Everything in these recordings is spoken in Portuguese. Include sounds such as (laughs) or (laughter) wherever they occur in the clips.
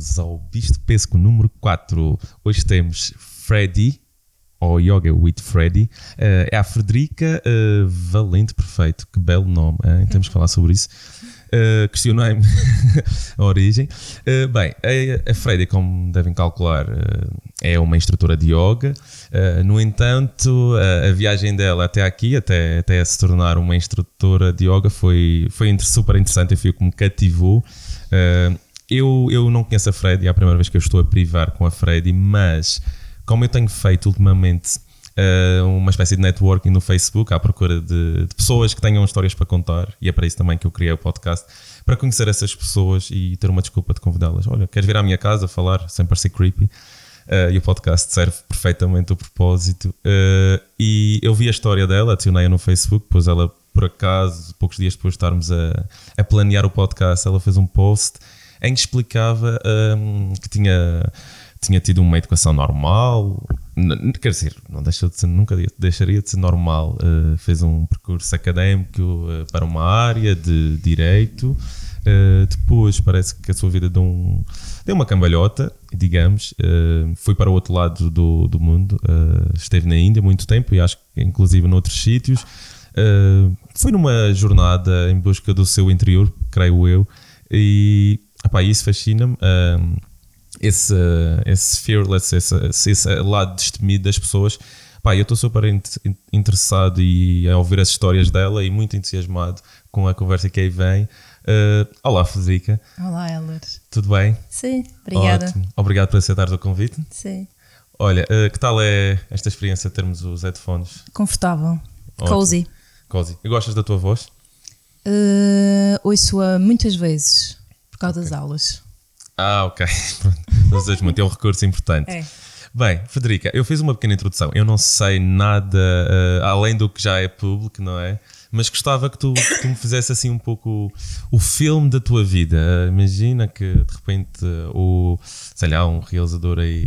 Bem-vindos ao Bisto Pesco número 4. Hoje temos Freddy, ou Yoga with Freddy. Uh, é a Frederica uh, Valente Perfeito. Que belo nome, hein? temos que falar sobre isso. Uh, questionei-me (laughs) a origem. Uh, bem, a, a Freddy, como devem calcular, uh, é uma instrutora de yoga. no entanto, a viagem dela até aqui, até, até se tornar uma instrutora de yoga, foi, foi super interessante foi o que me cativou. Eu, eu não conheço a Freddy, é a primeira vez que eu estou a privar com a Freddy, mas como eu tenho feito ultimamente uh, uma espécie de networking no Facebook à procura de, de, pessoas que tenham histórias para contar, e é para isso também que eu criei o podcast, para conhecer essas pessoas e ter uma desculpa de convidá-las. Olha, queres vir à minha casa falar sem parecer creepy? Uh, e o podcast serve perfeitamente o propósito. Uh, e eu vi a história dela, adicionei-a no Facebook, pois ela, por acaso, poucos dias depois de estarmos a, a planear o podcast, ela fez um post em que explicava um, que tinha tinha tido uma educação normal, quer dizer, não de ser, nunca deixaria de ser normal. Uh, fez um percurso académico uh, para uma área de direito. Uh, depois parece que a sua vida deu, um, deu uma cambalhota, digamos. foi para o outro lado do, do mundo. esteve na Índia muito tempo e acho que inclusive noutros sítios. foi numa jornada em busca do seu interior, creio eu. E epá, isso fascina-me esse, esse fearless, esse, esse lado destemido das pessoas. Pá, eu estou super interessado e a ouvir as histórias dela e muito entusiasmado com a conversa que aí vem. Uh, olá, Federica. Olá, Heller. Tudo bem? Sim, obrigada. Ótimo. Obrigado por aceitar o convite. Sim. Olha, uh, que tal é esta experiência de termos os headphones? Confortável. Ótimo. Cozy. Cozy. E gostas da tua voz? Uh, Ouço-a muitas vezes causa okay. das aulas. Ah, ok. (laughs) Usas muito, é um recurso importante. É. Bem, Federica, eu fiz uma pequena introdução. Eu não sei nada uh, além do que já é público, não é? Mas gostava que tu, que tu me fizesse assim um pouco o, o filme da tua vida. Uh, imagina que de repente uh, o, sei lá, um realizador aí,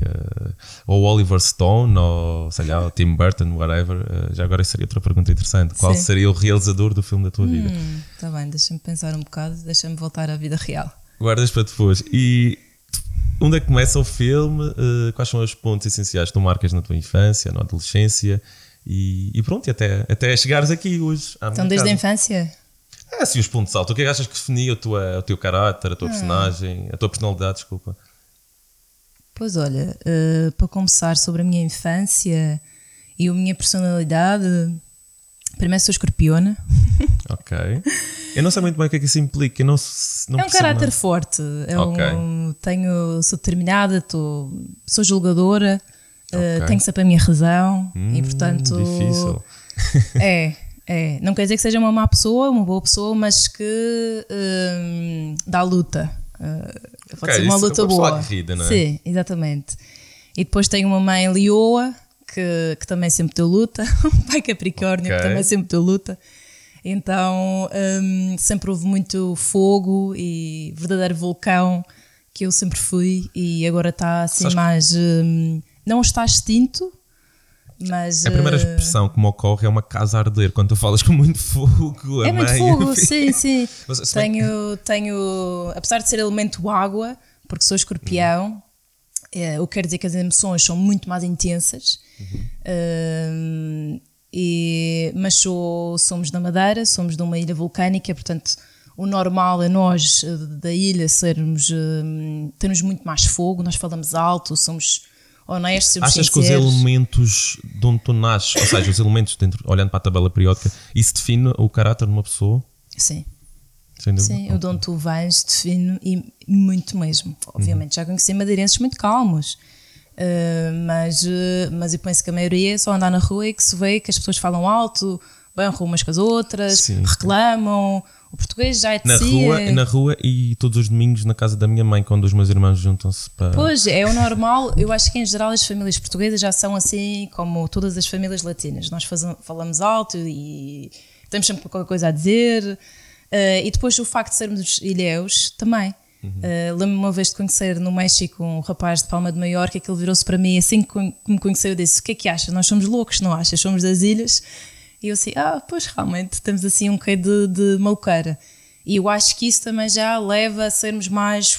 ou Oliver Stone, ou sei lá, o Tim Burton, whatever. já agora seria outra pergunta interessante. Qual Sim. seria o realizador do filme da tua hum, vida? Tá bem, deixa-me pensar um bocado, deixa-me voltar à vida real. Guardas para depois. E onde é que começa o filme? Uh, quais são os pontos essenciais que tu marcas na tua infância, na adolescência? E, e pronto, e até, até chegares aqui hoje. Então, desde casa. a infância? É, assim, os pontos altos. O que é que achas que definia o, tua, o teu caráter, a tua ah. personagem, a tua personalidade? Desculpa. Pois olha, uh, para começar sobre a minha infância e a minha personalidade, primeiro sou escorpiona. (laughs) Ok. Eu não sei muito bem o que é que isso implica. Eu não, não é um caráter nada. forte. É okay. um, tenho, sou determinada, tô, sou julgadora, eh, okay. uh, tenho sempre a minha razão hum, e portanto. Difícil. (laughs) É, é. Não quer dizer que seja uma má pessoa, uma boa pessoa, mas que um, dá luta. Uh, pode okay, ser uma luta boa. Guerrida, não é? Sim, exatamente. E depois tenho uma mãe leoa, que, que também sempre deu luta, (laughs) um pai capricórnio, que também sempre deu luta. Então um, sempre houve muito fogo e verdadeiro vulcão que eu sempre fui e agora está assim Sabes mais. Um, não está extinto, mas. A primeira eh, expressão que me ocorre é uma casa a arder quando tu falas com muito fogo. É muito mãe, fogo, (laughs) sim, sim. Mas, tenho, tenho. Apesar de ser elemento água, porque sou escorpião, uhum. É, o que quer dizer que as emoções são muito mais intensas. Uhum. Hum, e, mas sou, somos da Madeira, somos de uma ilha vulcânica, portanto o normal é nós eh, da ilha sermos um, termos muito mais fogo, nós falamos alto, somos honestos. Somos Achas sinceros. que os elementos de onde tu nasces, ou seja, os elementos dentro, olhando para a tabela periódica, isso define o caráter de uma pessoa? Sim. Sim, o de onde tu vais define e muito mesmo. Obviamente, uhum. já conheci madeirenses muito calmos Uh, mas, uh, mas eu penso que a maioria é só andar na rua e que se vê que as pessoas falam alto, berram umas com as outras, Sim. reclamam. O português já é de na si, rua, é... na rua e todos os domingos na casa da minha mãe, quando os meus irmãos juntam-se para. Pois, é o normal. Eu acho que em geral as famílias portuguesas já são assim como todas as famílias latinas. Nós fazemos, falamos alto e temos sempre qualquer coisa a dizer. Uh, e depois o facto de sermos ilhéus também. Uhum. Uh, Lembro-me uma vez de conhecer no México um rapaz de Palma de Maiorca que ele virou-se para mim assim que me conheceu disse: O que é que achas? Nós somos loucos, não achas? Somos das ilhas. E eu assim: Ah, pois realmente temos assim um quê de, de maluqueira. E eu acho que isso também já leva a sermos mais.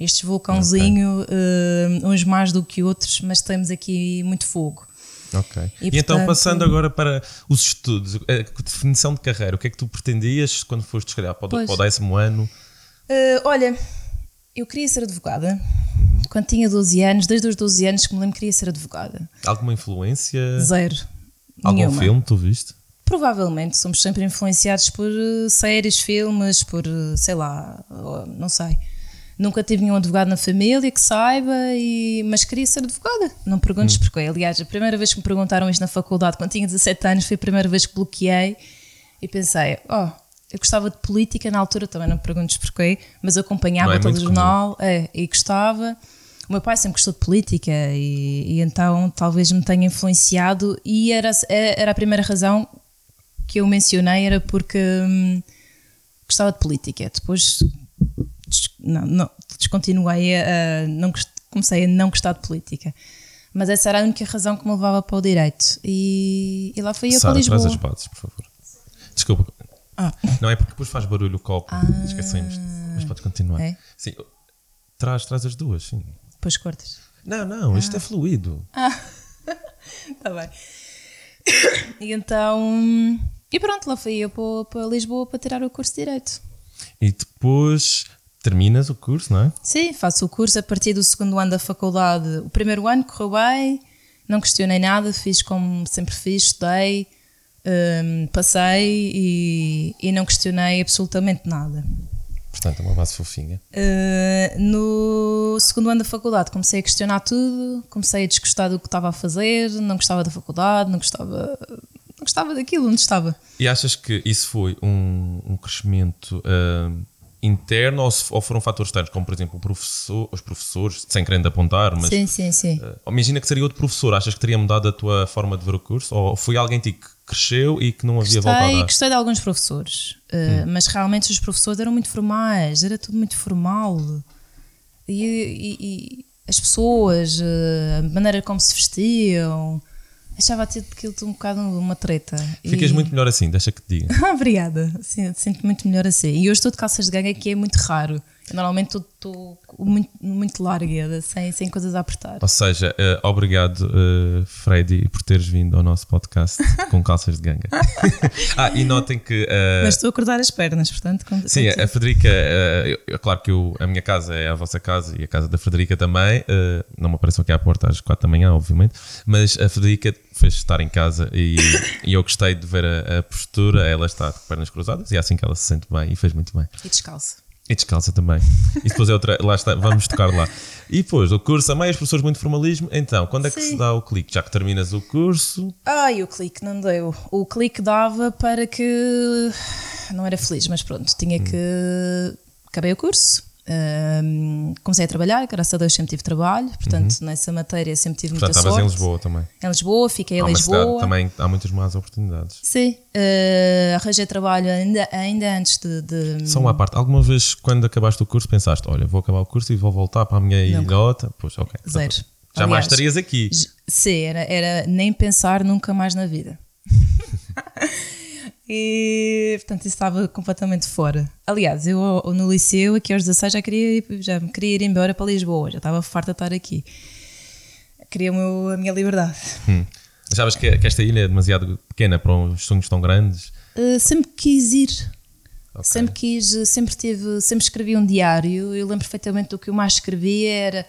este vulcãozinho, okay. uh, uns mais do que outros, mas temos aqui muito fogo. Ok. E, e então, portanto, então, passando agora para os estudos, a definição de carreira, o que é que tu pretendias quando foste, se para, pois. para o décimo ano? Uh, olha, eu queria ser advogada. Uhum. Quando tinha 12 anos, desde os 12 anos que me lembro que queria ser advogada. Alguma influência? Zero. Algum nenhuma. filme tu viste? Provavelmente, somos sempre influenciados por uh, séries, filmes, por, uh, sei lá, não sei. Nunca tive nenhum advogado na família que saiba, e, mas queria ser advogada. Não perguntes hum. porquê. Aliás, a primeira vez que me perguntaram isto na faculdade, quando tinha 17 anos, foi a primeira vez que bloqueei e pensei: oh, eu gostava de política na altura, também não perguntes porquê, mas eu acompanhava é todo o jornal é, e gostava. O meu pai sempre gostou de política e, e, então talvez me tenha influenciado e era, era a primeira razão que eu mencionei, era porque hum, gostava de política. Depois não, não, descontinuei a, não comecei a não gostar de política. Mas essa era a única razão que me levava para o direito. E, e lá fui eu Sara, para Lisboa. traz as bases, por favor. Desculpa. Ah. Não é porque depois faz barulho o copo. Ah. Esquecemos. Mas pode continuar. É? Sim. Traz, traz as duas, sim. Depois cortas. Não, não, ah. isto é fluido. Ah. Está (laughs) bem. E então. E pronto, lá fui eu para, para Lisboa para tirar o curso de Direito. E depois terminas o curso, não é? Sim, faço o curso a partir do segundo ano da faculdade. O primeiro ano correu bem, não questionei nada, fiz como sempre fiz, estudei, um, passei e, e, não questionei absolutamente nada. Portanto, é uma base fofinha. Uh, no segundo ano da faculdade comecei a questionar tudo, comecei a desgostar do que estava a fazer, não gostava da faculdade, não gostava, não gostava daquilo onde estava. E achas que isso foi um, um crescimento uh, interno ou, ou, foram fatores externos, como por exemplo professor, os professores, sem querendo apontar, mas. Sim, sim, sim. Uh, imagina que seria outro professor, achas que teria mudado a tua forma de ver o curso? Ou foi alguém que cresceu e que não havia gostei, voltado a dar? Gostei de alguns professores, uh, hum. mas realmente os professores eram muito formais, era tudo muito formal. E, e, e as pessoas, uh, a maneira como se vestiam achava aquilo um bocado uma treta. Ficas e... muito melhor assim, deixa que te diga. (laughs) Obrigada, sinto muito melhor assim. E hoje estou de calças de ganga, que é muito raro. Eu normalmente estou muito, muito larga, sem, sem coisas a apertar. Ou seja, uh, obrigado, uh, Freddy, por teres vindo ao nosso podcast com calças de ganga. (laughs) ah, e notem que. Uh, Mas estou a acordar as pernas, portanto. Sim, a Frederica, uh, claro que eu, a minha casa é a vossa casa e a casa da Frederica também. não me apareçam aqui à porta às quatro da manhã, obviamente. Mas a Frederica fez estar em casa e, e eu gostei de ver a, a postura. Ela está de pernas cruzadas e é assim que ela se sente bem e fez muito bem. E descalça. E descalça também. E depois é outra. Lá está, vamos tocar lá. E depois, o curso a meio, as professores muito formalismo. Então, quando é que Sim. se dá o clique? Já que terminas o curso? Ai, o clique não deu. O clique dava para que. Não era feliz, mas pronto, tinha que. Acabei o curso, um, comecei a trabalhar, graças a Deus sempre tive trabalho, portanto uhum. nessa matéria sempre tive portanto, muita sorte. estavas em Lisboa também? Em Lisboa, fiquei em Lisboa. Cidade, também há muitas más oportunidades. Sim, uh, arranjei trabalho ainda, ainda antes de, de... Só uma parte, alguma vez quando acabaste o curso pensaste, olha, vou acabar o curso e vou voltar para a minha ilhota? Pois, ok. Zero. Já mais estarias aqui. Sim, era, era nem pensar nunca mais na vida. (laughs) E, portanto, isso estava completamente fora. Aliás, eu no liceu, aqui aos 16, já queria, já queria ir embora para Lisboa, já estava farta de estar aqui. Queria meu, a minha liberdade. Hum. Achavas que, que, esta ilha é demasiado pequena para uns sonhos tão grandes? Uh, sempre quis ir. Okay. Sempre quis, sempre tive, sempre escrevi um diário. Eu lembro perfeitamente do que eu mais escrevia era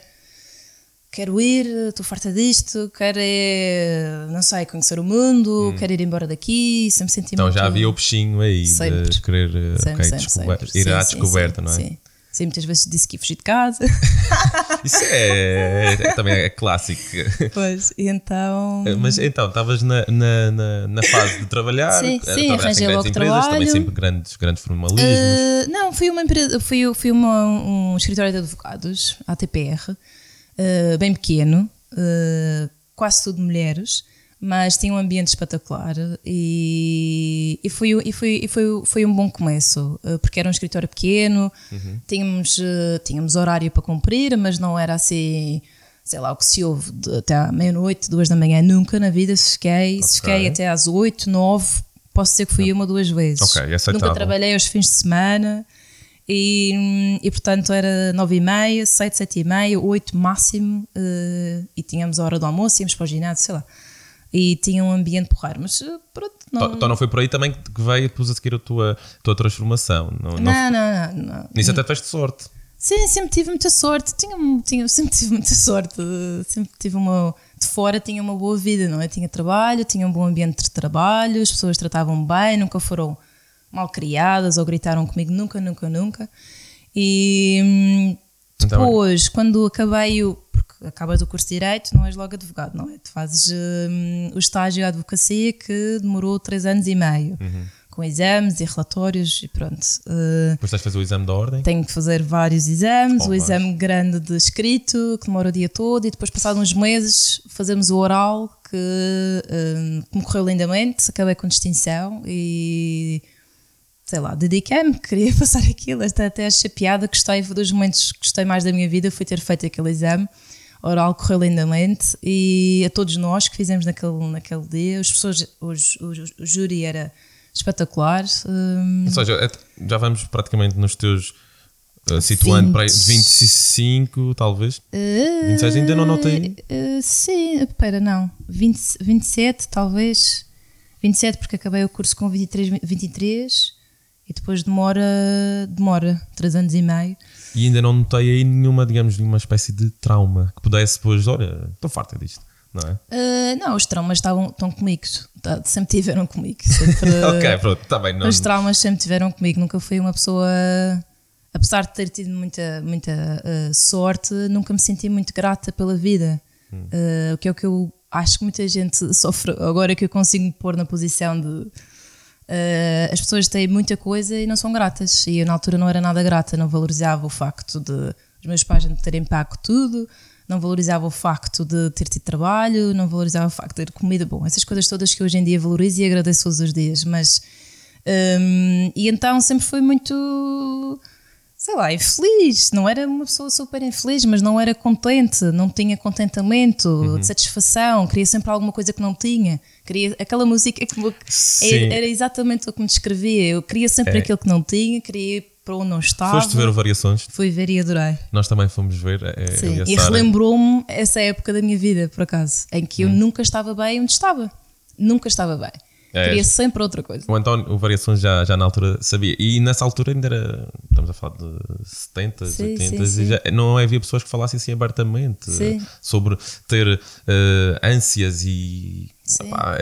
quero ir, estou farta disto, quero, é, não sei, conhecer o mundo, hum. quero ir embora daqui, sempre senti Então muito... já havia o peixinho aí sempre. de querer eh, sempre, okay, sempre, sempre. ir sim, à descoberta, sim, não é? Sim. Sim, muitas vezes disse que ia fugir de casa. (laughs) Isso é, é, também é clássico. Pois, e então. Eh, mas então, estavas na, na, na, na, fase de trabalhar? Sim, sim, arranjei logo empresas, trabalho. Também sempre grandes, grandes formalismos? Uh, não, fui, uma empresa, fui, fui uma, um escritório de advogados, ATPR, uh, bem pequeno, uh, quase tudo mulheres, mas tinha um ambiente espetacular e, e, foi, e, foi, e foi, foi um bom começo, uh, porque era um escritório pequeno, uhum. tínhamos, tínhamos horário para cumprir, mas não era assim sei lá, o que se ouve até à meia-noite, duas da manhã, nunca na vida se fiquei, okay. se fiquei até às oito, nove, posso dizer que fui uma ou duas vezes. Okay, nunca trabalhei aos fins de semana E, e portanto era nove e meia, sete, sete e meia, oito máximo, uh, e tínhamos a hora do almoço, íamos para o ginásio, sei lá. E tinha um ambiente porreiro, mas eh, pronto. Não... Então não foi por aí também que veio depois a seguir a tua, a tua transformação? Não, não, não, não, não, não. Nisso até tiveste sorte. Sim, sempre tive muita sorte. Tinha, tinha, sempre tive muita sorte. Sempre tive uma. De fora tinha uma boa vida, não é? Tinha trabalho, tinha um bom ambiente de trabalho, as pessoas tratavam bem, nunca foram mal criadas ou gritaram comigo, nunca, nunca, nunca. E hum, então, depois, então, quando acabei o. Porque acabas o curso de Direito, não és logo advogado, não é? Tu fazes hum, o estágio de advocacia que demorou três anos e meio. Uhum com exames e relatórios e pronto. Uh, Depois tens de fazer o exame da ordem? Tenho que fazer vários exames, oh, o exame grande de escrito, que demora o dia todo, e depois, passados uns meses, fazemos o oral, que, uh, que me correu lindamente, acabei com distinção e sei lá, dediquei-me, (laughs) queria passar aquilo, até, até achei piada, gostei, foi dos momentos que gostei mais da minha vida, foi ter feito aquele exame oral correu lindamente e a todos nós que fizemos naquele, naquele dia, as pessoas, os, os, o júri era espetacular. Um... Ou seja, é, já vamos praticamente nos teus. Uh, situando 20. para 25, talvez? Uh, 26 ainda não notei. Uh, sim, espera, não. 20, 27, talvez. 27, porque acabei o curso com 23, 23 e depois demora, demora 3 anos e meio. E ainda não notei aí nenhuma, digamos, nenhuma espécie de trauma que pudesse depois, olha, estou farta disto não é? Uh, não, os traumas estavam, estão comigo, tá, sempre tiveram comigo. Sempre, (laughs) ok, pronto, está bem. Não... Os traumas sempre tiveram comigo, nunca fui uma pessoa, apesar de ter tido muita, muita uh, sorte, nunca me senti muito grata pela vida. Hum. Uh, o que é o que eu acho que muita gente sofre, agora que eu consigo me pôr na posição de. Uh, as pessoas têm muita coisa e não são gratas. E eu, na altura, não era nada grata, não valorizava o facto de os meus pais não terem pago tudo, não valorizava o facto de ter tido trabalho, não valorizava o facto de ter comida. Bom, essas coisas todas que hoje em dia valorizo e agradeço todos os dias, mas. Um, e então sempre foi muito. Sei lá, infeliz. Não era uma pessoa super infeliz, mas não era contente, não tinha contentamento, uhum. satisfação, queria sempre alguma coisa que não tinha. Queria aquela música que era exatamente o que me descrevia. Eu queria sempre é. aquilo que não tinha, queria para onde não estava. Foste ver variações? Fui ver e adorei. Nós também fomos ver. É, Sim, e, e relembrou-me essa época da minha vida, por acaso, em que eu hum. nunca estava bem onde estava. Nunca estava bem. É, Queria sempre outra coisa. O António, o Variações já, já na altura sabia. E nessa altura ainda era. Estamos a falar de 70, sim, 80 sim, sim. Já, não havia pessoas que falassem assim abertamente sim. sobre ter uh, ânsias e. Epá,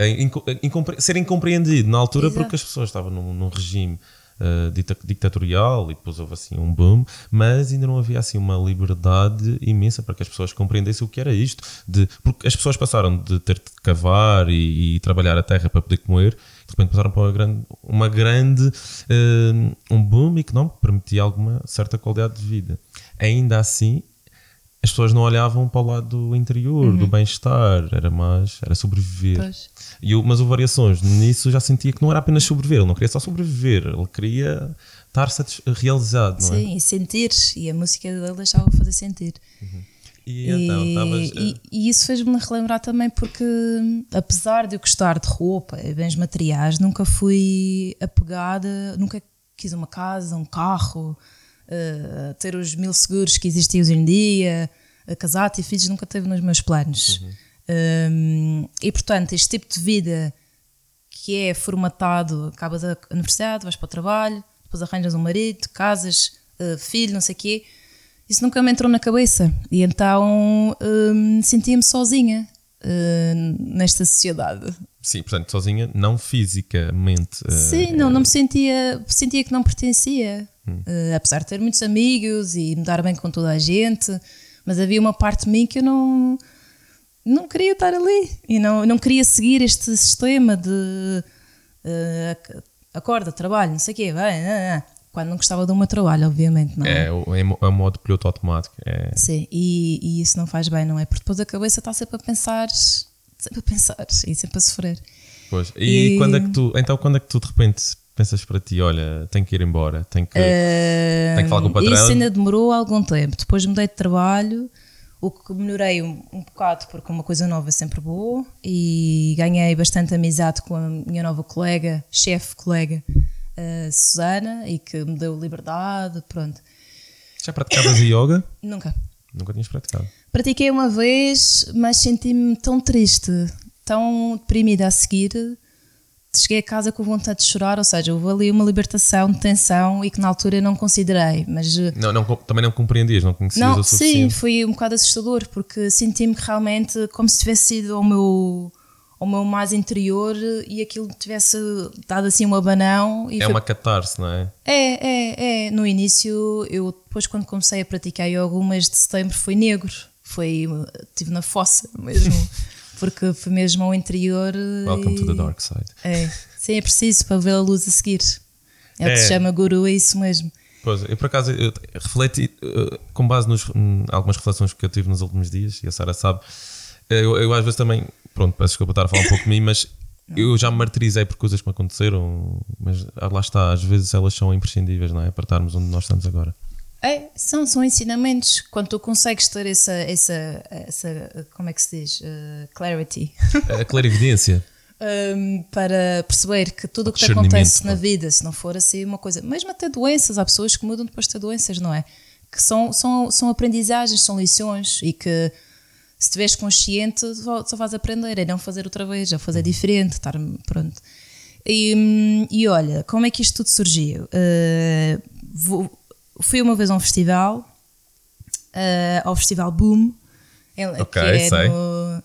incompre ser incompreendido na altura Exato. porque as pessoas estavam num, num regime uh, ditatorial e depois houve assim um boom, mas ainda não havia assim uma liberdade imensa para que as pessoas compreendessem o que era isto. De, porque as pessoas passaram de ter de cavar e, e trabalhar a terra para poder comer, de repente passaram para uma grande, uma grande uh, um boom económico que permitia alguma certa qualidade de vida. Ainda assim, as pessoas não olhavam para o lado do interior, uhum. do bem-estar, era mais, era sobreviver. Pois. E eu, mas o Variações, nisso já sentia que não era apenas sobreviver, ele não queria só sobreviver, ele queria estar realizado, não é? Sim, e sentir, e a música dele deixava fazer sentir. Uhum. E, então, e, estavas, e, e, isso fez-me relembrar também porque, apesar de eu gostar de roupa e bens materiais, nunca fui apegada, nunca quis uma casa, um carro, uh, ter os mil seguros que existem hoje em dia, casar, ter filhos, nunca teve nos meus planos. Uhum. Um, e portanto, este tipo de vida que é formatado, acabas a universidade, vais para o trabalho, depois arranjas um marido, casas, uh, filho, não sei o quê, isso nunca me entrou na cabeça. E então um, sentia-me sozinha uh, nesta sociedade. Sim, portanto, sozinha, não fisicamente. Uh, Sim, não, não me sentia, sentia que não pertencia. Hum. apesar de ter muitos amigos e me dar bem com toda a gente, mas havia uma parte de mim que eu não não queria estar ali e não, não queria seguir este sistema de uh, acorda, trabalho, não sei o quê, vai, não, não. quando não gostava do meu trabalho, obviamente. Não é, é, é é modo piloto automático. É. Sim, e, e, isso não faz bem, não é? Porque depois a cabeça está sempre a pensar, sempre a pensar e sempre a sofrer. Pois, e, e, quando é que tu, então quando é que tu de repente pensas para ti, olha, tenho que ir embora, tenho que, uh, tenho que falar com o patrão? Isso ainda demorou algum tempo, depois mudei de trabalho o que melhorei um, um bocado, porque uma coisa nova é sempre boa, e ganhei bastante amizade com a minha nova colega, chefe colega, a Susana e que me deu liberdade, pronto. Já praticavas yoga? (coughs) Nunca. Nunca tinhas praticado? Pratiquei uma vez, mas senti-me tão triste, tão deprimida a seguir. Cheguei a casa com vontade de chorar, ou seja, houve ali uma libertação de tensão e que na altura eu não considerei, mas... Não, não também não compreendias, não conhecias não, o suficiente? Sim, foi um bocado assustador, porque senti-me realmente como se tivesse sido ao meu ao meu mais interior e aquilo tivesse dado assim um abanão. é foi... uma catarse, não é? É, é, é. No início, eu depois quando comecei a praticar yoga, o mês de setembro foi negro. Foi, estive na fossa mesmo, (laughs) porque foi mesmo ao interior. Welcome e... to the dark side. É, sim, é preciso para ver a luz a seguir. É o que se é. chama guru, é isso mesmo. Pois, eu por acaso eu refleti, eh, com base nos algumas reflexões que eu tive nos últimos dias, e a Sara sabe, eu, eu às vezes também pronto, peço desculpa estar a falar um pouco de mim, mas eu já me martirizei por coisas que me aconteceram, mas ah, lá está, às vezes elas são imprescindíveis, não é? Para estarmos onde nós estamos agora. É, são, são ensinamentos. Quando tu consegues ter essa, essa, essa como é que se diz? Uh, clarity. A clarividência. (laughs) um, para perceber que tudo o que te acontece na vida, se não for assim uma coisa, mesmo até doenças, há pessoas que mudam depois de ter doenças, não é? Que são, são, são aprendizagens, são lições e que se estiveres consciente, só vais aprender, é não fazer outra vez, é fazer diferente, estar pronto. E, e olha, como é que isto tudo surgiu? Uh, vou, fui uma vez a um festival, uh, ao Festival Boom, Ok, é sei. No,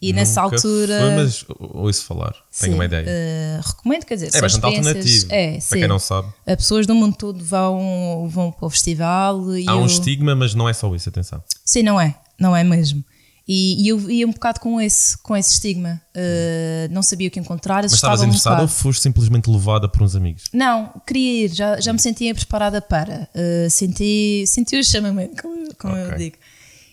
e Nunca nessa altura. Foi, mas ouço falar, tenho sim, uma ideia. Uh, recomendo, quer dizer, é bastante alternativo. É, para sim. quem não sabe. As pessoas do mundo todo vão, vão para o festival. Há um estigma, mas não é só isso, atenção. Sim, não é, não é mesmo. E, e, eu ia um bocado com esse, com esse estigma. Uh, não sabia o que encontrar. Mas estavas interessada um ou foste simplesmente levada por uns amigos? Não, queria ir, já, já me sentia preparada para. Uh, senti, senti o chamamento, como, como okay. eu digo.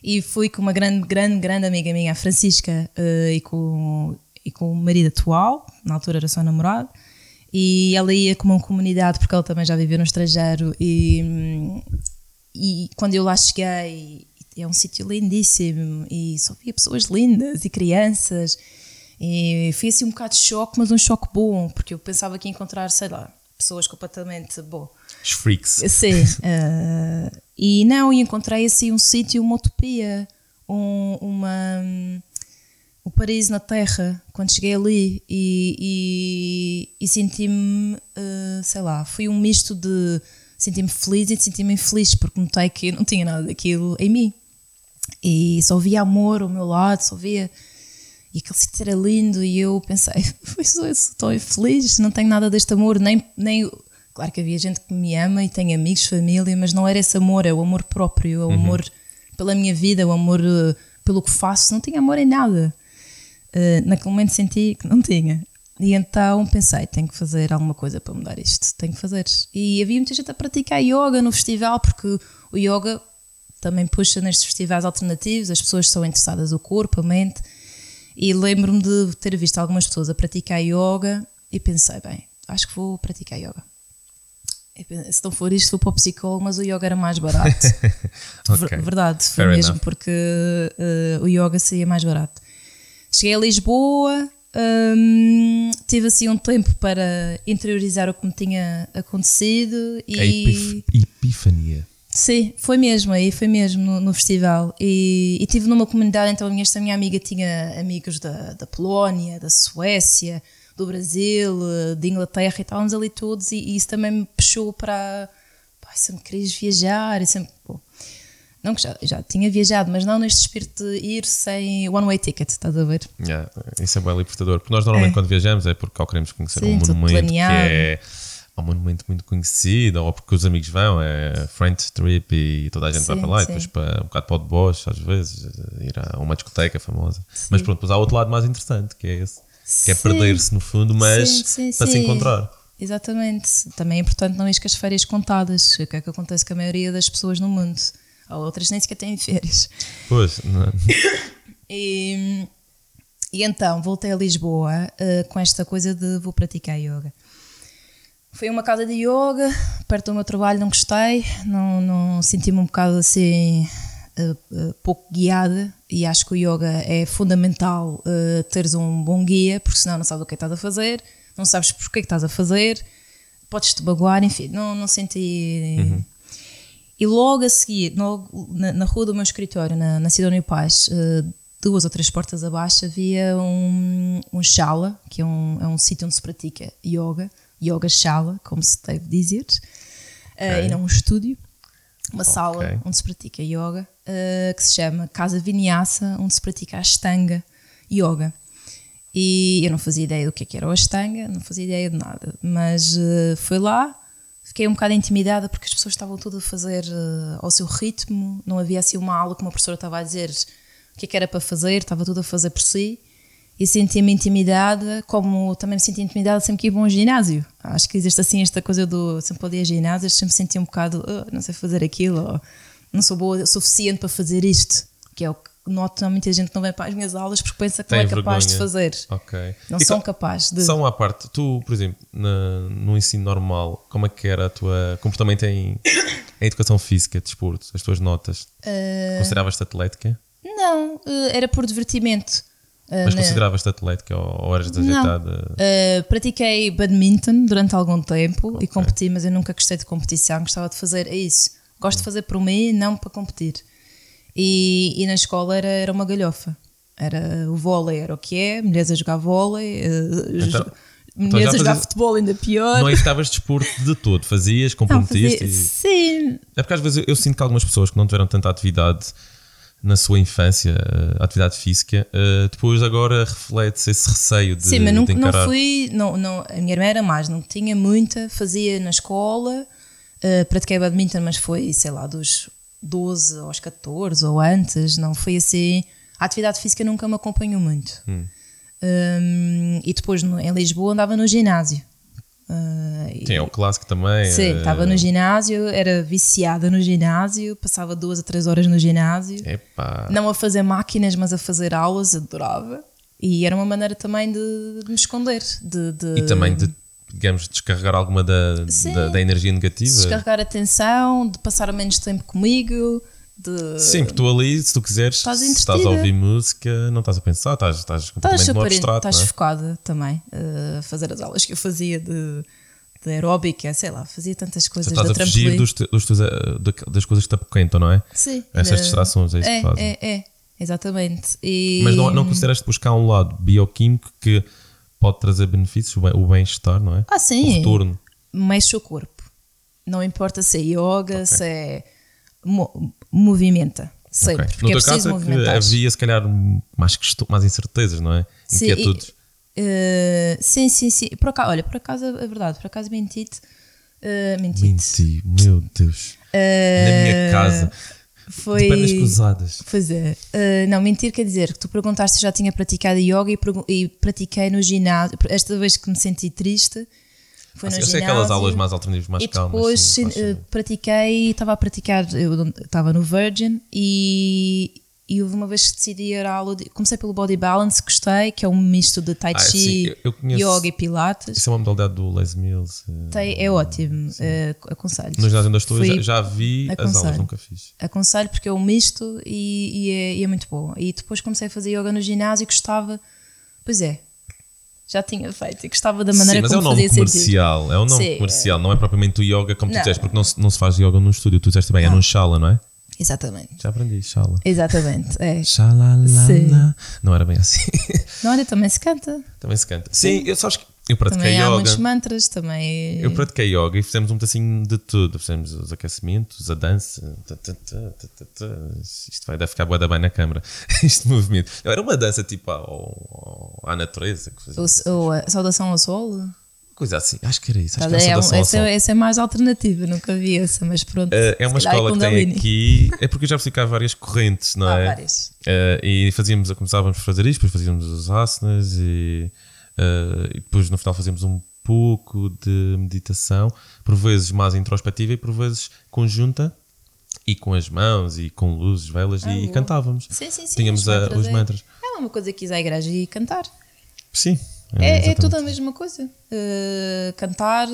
E fui com uma grande, grande, grande amiga minha, a Francisca, uh, e, com, e com o marido atual, na altura era só namorado. E ela ia com uma comunidade, porque ela também já viveu no estrangeiro. E, e quando eu lá cheguei é um sítio lindíssimo e só via pessoas lindas e crianças. E fui assim um bocado de choque, mas um choque bom, porque eu pensava que ia encontrar, sei lá, pessoas completamente. Bom. Os freaks. Sim. uh, (laughs) e não, e encontrei assim um sítio, uma utopia, um, uma. Um paraíso na terra quando cheguei ali e, e, e senti-me, uh, sei lá, foi um misto de senti-me feliz e senti-me infeliz porque notei que não tinha nada daquilo em mim e só via amor ao meu lado, só via. E aquele sítio era lindo e eu pensei, (laughs) estou infeliz, não tenho nada deste amor, nem, nem. Claro que havia gente que me ama e tem amigos, família, mas não era esse amor, é o amor próprio, é o uhum. amor pela minha vida, o amor uh, pelo que faço, não tinha amor em nada. Uh, naquele momento senti que não tinha. E então pensei, tenho que fazer alguma coisa para mudar isto, tenho que fazer. E havia muita gente a praticar yoga no festival, porque o yoga também puxa nestes festivais alternativos, as pessoas são interessadas no corpo, a mente. E lembro-me de ter visto algumas pessoas a praticar yoga e pensei, bem, acho que vou praticar yoga. Se não for isto, vou para o psicólogo, mas o yoga era mais barato. (laughs) okay. Verdade, foi Fair mesmo, enough. porque uh, o yoga seria mais barato. Cheguei a Lisboa, um, tive assim um tempo para interiorizar o que me tinha acontecido e. A epifania. Sim, foi mesmo, aí foi mesmo no, no festival. E, estive numa comunidade, então esta minha amiga tinha amigos da, da Polónia, da Suécia, do Brasil, de Inglaterra e estávamos ali todos e, e, isso também me puxou para pá, sempre querias viajar e sempre pô, não que já, já tinha viajado, mas não neste espírito de ir sem one way ticket, estás a ver? Yeah, isso é bem libertador, porque nós normalmente é. quando viajamos é porque ao queremos conhecer Sim, um monumento que é a um monumento muito conhecido, ou porque os amigos vão, é friend trip e toda a gente sim, vai para lá, sim. e depois para um bocado para o deboche, às vezes, ir a uma discoteca famosa. Sim. Mas pronto, depois há outro lado mais interessante, que é esse, que é perder-se no fundo, mas para se encontrar. Exatamente. Também é importante não ir com as férias contadas, o que é que acontece com a maioria das pessoas no mundo. Há outras nem sequer têm férias. Pois, não. É? (laughs) e, e então voltei a Lisboa uh, com esta coisa de vou praticar yoga. Fui a uma casa de yoga, perto do meu trabalho, não gostei, não, não senti-me um bocado assim uh, uh, pouco guiada e acho que o yoga é fundamental uh, teres um bom guia, porque senão não sabes o que, é que estás a fazer, não sabes porque é que estás a fazer, podes-te baguar, enfim, não, não senti. Uhum. E logo a seguir, logo na, na, rua do meu escritório, na, na Sidónio Paz, uh, duas ou três portas abaixo, havia um, um shala, que é um, é um sítio onde se pratica yoga, yoga shala, como se deve dizer, okay. uh, e não um estúdio, uma okay. sala onde se pratica yoga, uh, que se chama Casa Vinyasa, onde se pratica a Ashtanga Yoga. E eu não fazia ideia do que, é que era o Ashtanga, não fazia ideia de nada, mas uh, fui lá, fiquei um bocado intimidada porque as pessoas estavam tudo a fazer uh, ao seu ritmo, não havia assim uma aula que uma professora estava a dizer o que, é que era para fazer, estava tudo a fazer por si e sentia-me intimidada, como também me sentia intimidada sempre que ia a um ginásio. Acho que existe assim esta coisa do sempre podia ir a ginásio, sempre sentia um bocado, oh, não sei fazer aquilo, ou não sou boa o suficiente para fazer isto, que é o que noto muita gente não vem para as minhas aulas porque pensa que Tem não é capaz vergonha. de fazer. Ok. Não e são capazes de. São à parte, tu, por exemplo, na, no ensino normal, como é que era o teu comportamento em, (coughs) em educação física, desporto, as tuas notas? Uh... Consideravas-te atlética? Não, eh, era por divertimento. Eh, Mas consideravas-te atlética ou, ou eras desajeitada? Uh, pratiquei badminton durante algum tempo okay. e competi, mas eu nunca gostei de competição, gostava de fazer é isso. Gosto de fazer por mim, não para competir. E, e na escola era, era uma galhofa. Era o vôlei, era o que é, mulheres a jogar vôlei, então, mulheres então a jogar futebol ainda pior. Não estavas desporto de todo, fazias, (laughs) comprometiste? Fazia... E... Sim. É porque às vezes eu, eu sinto que algumas pessoas que não tiveram tanta atividade na sua infância, uh, atividade física, uh, depois agora reflete-se esse receio de Sim, mas nunca, não fui, não, não, a minha irmã era mais, não tinha muita, fazia na escola, uh, pratiquei badminton, mas foi, sei lá, dos 12 aos 14 ou antes, não foi assim, a atividade física nunca me acompanhou muito. Hum. Um, e depois no, em Lisboa andava no ginásio. Uh, Sim, é o clássico também. Sim, eh, estava uh... no ginásio, era viciada no ginásio, passava duas a três horas no ginásio. Não a fazer máquinas, mas a fazer aulas, adorava. E era uma maneira também de, de me esconder. De, de, E também de, digamos, descarregar alguma da, da, da, energia negativa. Descarregar a tensão, de passar menos tempo comigo. De... Sim, porque tu ali, se tu quiseres, estás, estás a ouvir música, não estás a pensar, estás, estás completamente estás super, abstrato, Estás é? focada também uh, a fazer as aulas que eu fazia de, de aeróbica, sei lá, fazia tantas coisas. Você estás a fugir dos, dos teus, eh, das coisas que te apoquentam, não é? Sim. Essas distrações, é isso é, que fazem. É, é, exatamente. E... Mas não, não consideras buscar um lado bioquímico que pode trazer benefícios, o bem-estar, não é? Ah, sim. O retorno. Mexe o corpo. Não importa se é yoga, okay. se é mo movimenta. Sempre. Okay. Porque no é teu caso é que havia se calhar mais, mais incertezas, não é? Sim, Inquietudes. Uh, sim, sim, sim. Por acaso, olha, por acaso é verdade, por acaso mentite. Uh, mentite. Menti, meu Deus. Uh, Na minha casa. Foi, de pernas cruzadas. Pois é. Uh, não, mentir quer dizer que tu perguntaste se já tinha praticado yoga e, e pratiquei no ginásio. Esta vez que me senti triste, foi assim, no eu sei aquelas aulas mais alternativas, mais e calmas. depois sim, uh, pratiquei, estava a praticar, eu estava no Virgin e, e houve uma vez que decidi ir à aula, de, comecei pelo Body Balance, gostei, que é um misto de Tai Chi, ah, sim, Yoga e Pilates. Isso é uma modalidade do Les Mills. É, é ótimo, uh, aconselho. No ginásio onde estou, já, já vi aconselho. as aulas, nunca fiz. Aconselho porque é um misto e, e, é, e é muito bom. E depois comecei a fazer yoga no ginásio e gostava, pois é, já tinha feito e gostava da maneira Sim, mas como é um nome comercial, sentido. é um nome Sim, comercial, não é propriamente o yoga como não. tu disseste, porque não se, não se faz yoga num estúdio, tu disseste bem, é não. é num shala, não é? Exatamente. Já aprendi, shala. Exatamente, é. Xalalala. Não era bem assim. Não, olha, também se canta. Também se canta. Sim, Sim. eu só acho que eu pratiquei também yoga. Há muitos mantras também. Eu pratiquei yoga e fizemos um pedacinho de tudo. Fizemos os aquecimentos, a dança. Isto vai deve ficar boa da bem na câmara. (laughs) este movimento. Era uma dança tipo ao, à natureza. Que o, a saudação ao sol? Coisa assim, acho que era isso. Acho que é, um, essa, essa, é mais alternativa, nunca vi essa, mas pronto. Uh, é uma escola que tem aqui. É porque eu já cá várias correntes, não ah, é? várias. Uh, e fazíamos, começávamos a fazer isto, depois fazíamos os asanas e, uh, e depois no final fazíamos um pouco de meditação, por vezes mais introspectiva e por vezes conjunta e com as mãos e com luzes, velas ah, e, e, cantávamos. Sim, sim, sim. Tínhamos os mantras. Os mantras. É uma coisa que ir à igreja e cantar. Sim. É, é, é tudo a mesma coisa. Uh, cantar,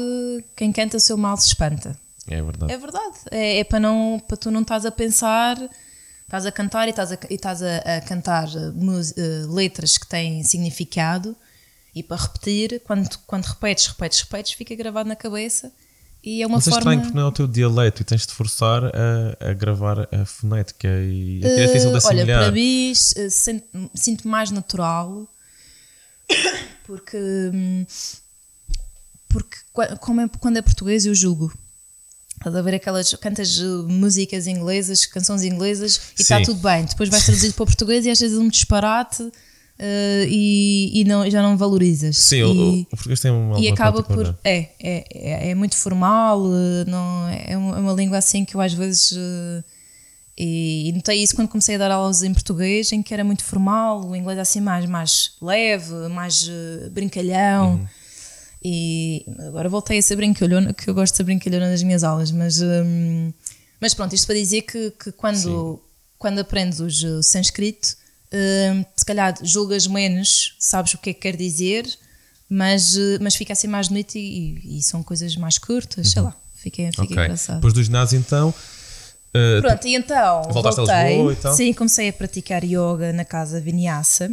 quem canta o seu mal se espanta. É verdade. É verdade. É, é, para, não, para tu não estás a pensar, estás a cantar e estás a, e estás a, a cantar uh, letras que têm significado E para repetir, quando, quando repetes, repetes, repetes, fica gravado na cabeça e é uma Mas forma... é estranho porque não é o teu dialeto e tens de forçar a, a gravar a fonética e é difícil de Uh, olha, assimilar. para mim uh, sinto- sinto mais natural (coughs) porque hum, porque como é- quando é português eu julgo Estás a ver aquelas cantas uh, músicas inglesas, canções inglesas e está tudo bem. Depois vais traduzido para o português e às vezes é um disparate uh, e, e não, já não valorizas. Sim, e, o, o português tem uma e acaba por. É, é, é, é muito formal, eh, não, é uma, é uma língua assim que eu às vezes. eh, E, e notei isso quando comecei a dar aulas em português, em que era muito formal, o inglês assim mais, mais leve, mais eh, brincalhão. Uhum. E agora voltei a ser brincalhona, que eu gosto de ser brincalhona nas minhas aulas, mas, hum, mas pronto, isto para dizer que, que quando, quando aprendes o sânscrito, hum, se calhar julgas menos, sabes o que é que quer dizer, mas, eh, mas fica assim mais bonito e, e- são coisas mais curtas, sei lá, fica, fica Uhum. Ok. engraçado. Depois do ginásio, então. uh, Pronto, e então Voltaste a voltei, Lisboa e tal? sim, comecei a praticar yoga na casa Vinyasa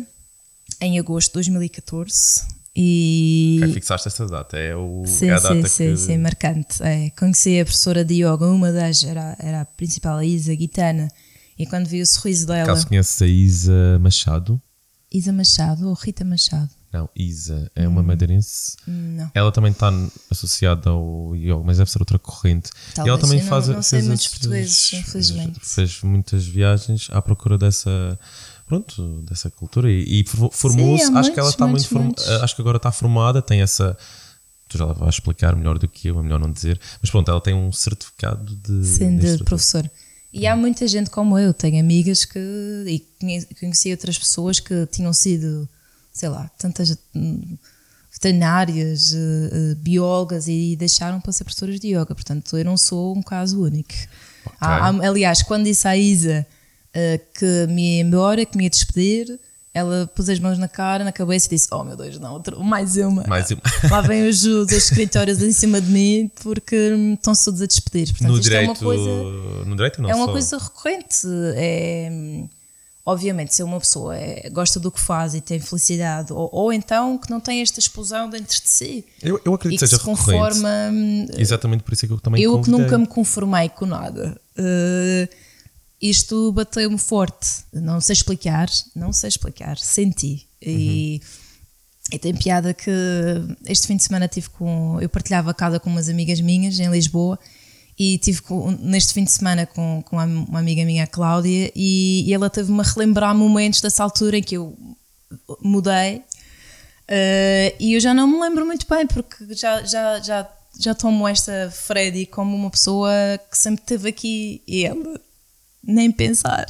em agosto de 2014 e fixaste esta data. É, o, Sim, é a sim, data sim, que. sim, marcante. É, conheci a professora de yoga, uma das, era, era a principal, a Isa Guitana, e quando vi o sorriso dela, Caso conheces a Isa Machado. Isa Machado ou Rita Machado? Não, Isa é Hum. uma madeirense. Não. Ela também está associada ao yoga, mas deve ser outra corrente. e Talvez, ela também eu não- faz não sei fez muitos portugueses, infelizmente. Fez muitas viagens à procura dessa. Pronto, dessa cultura e, e for- formou-se. acho que ela muitos, está muito muitos, form- muitos. Acho que agora está formada, tem essa. Tu já vais explicar melhor do que eu, é melhor não dizer. Mas pronto, ela tem um certificado de. Sim, de professor. E há muita gente como eu, tenho amigas que. e conhe- conheci outras pessoas que tinham sido, sei lá, tantas hum, veterinárias, eh, eh, biólogas e deixaram para ser professoras de yoga. Portanto, eu não sou um caso único. Há- há- aliás, quando disse à Isa eh, que me ia embora, que me ia despedir, ela pôs as mãos na cara, na cabeça e disse: Oh meu Deus, não, outro- mais uma. Mais uma. Lá vêm os, os escritórios em cima de mim porque hum, estão-se todos a despedir. Portanto, No isto direito, é uma coisa no direito não é uma só. coisa recorrente. É, hum, obviamente, se uma pessoa é- gosta do que faz e tem felicidade, ou, ou então que não tem esta explosão dentro de si Eu, eu acredito que que seja se conforma. hum, Exatamente por isso é que eu também Eu que convidei. nunca me conformei com nada. eh, isto bateu-me forte. Não sei explicar, não sei explicar. Senti. E, e tem piada que este fim de semana tive com. Eu partilhava a casa com umas amigas minhas em Lisboa e tive com- neste fim de semana com, com uma, uma amiga minha, a Cláudia, e, e ela teve-me a relembrar momentos dessa altura em que eu mudei Uh, e eu já não me lembro muito bem, porque já, já, já, já tomo esta Freddy como uma pessoa que sempre esteve aqui e ela nem pensar.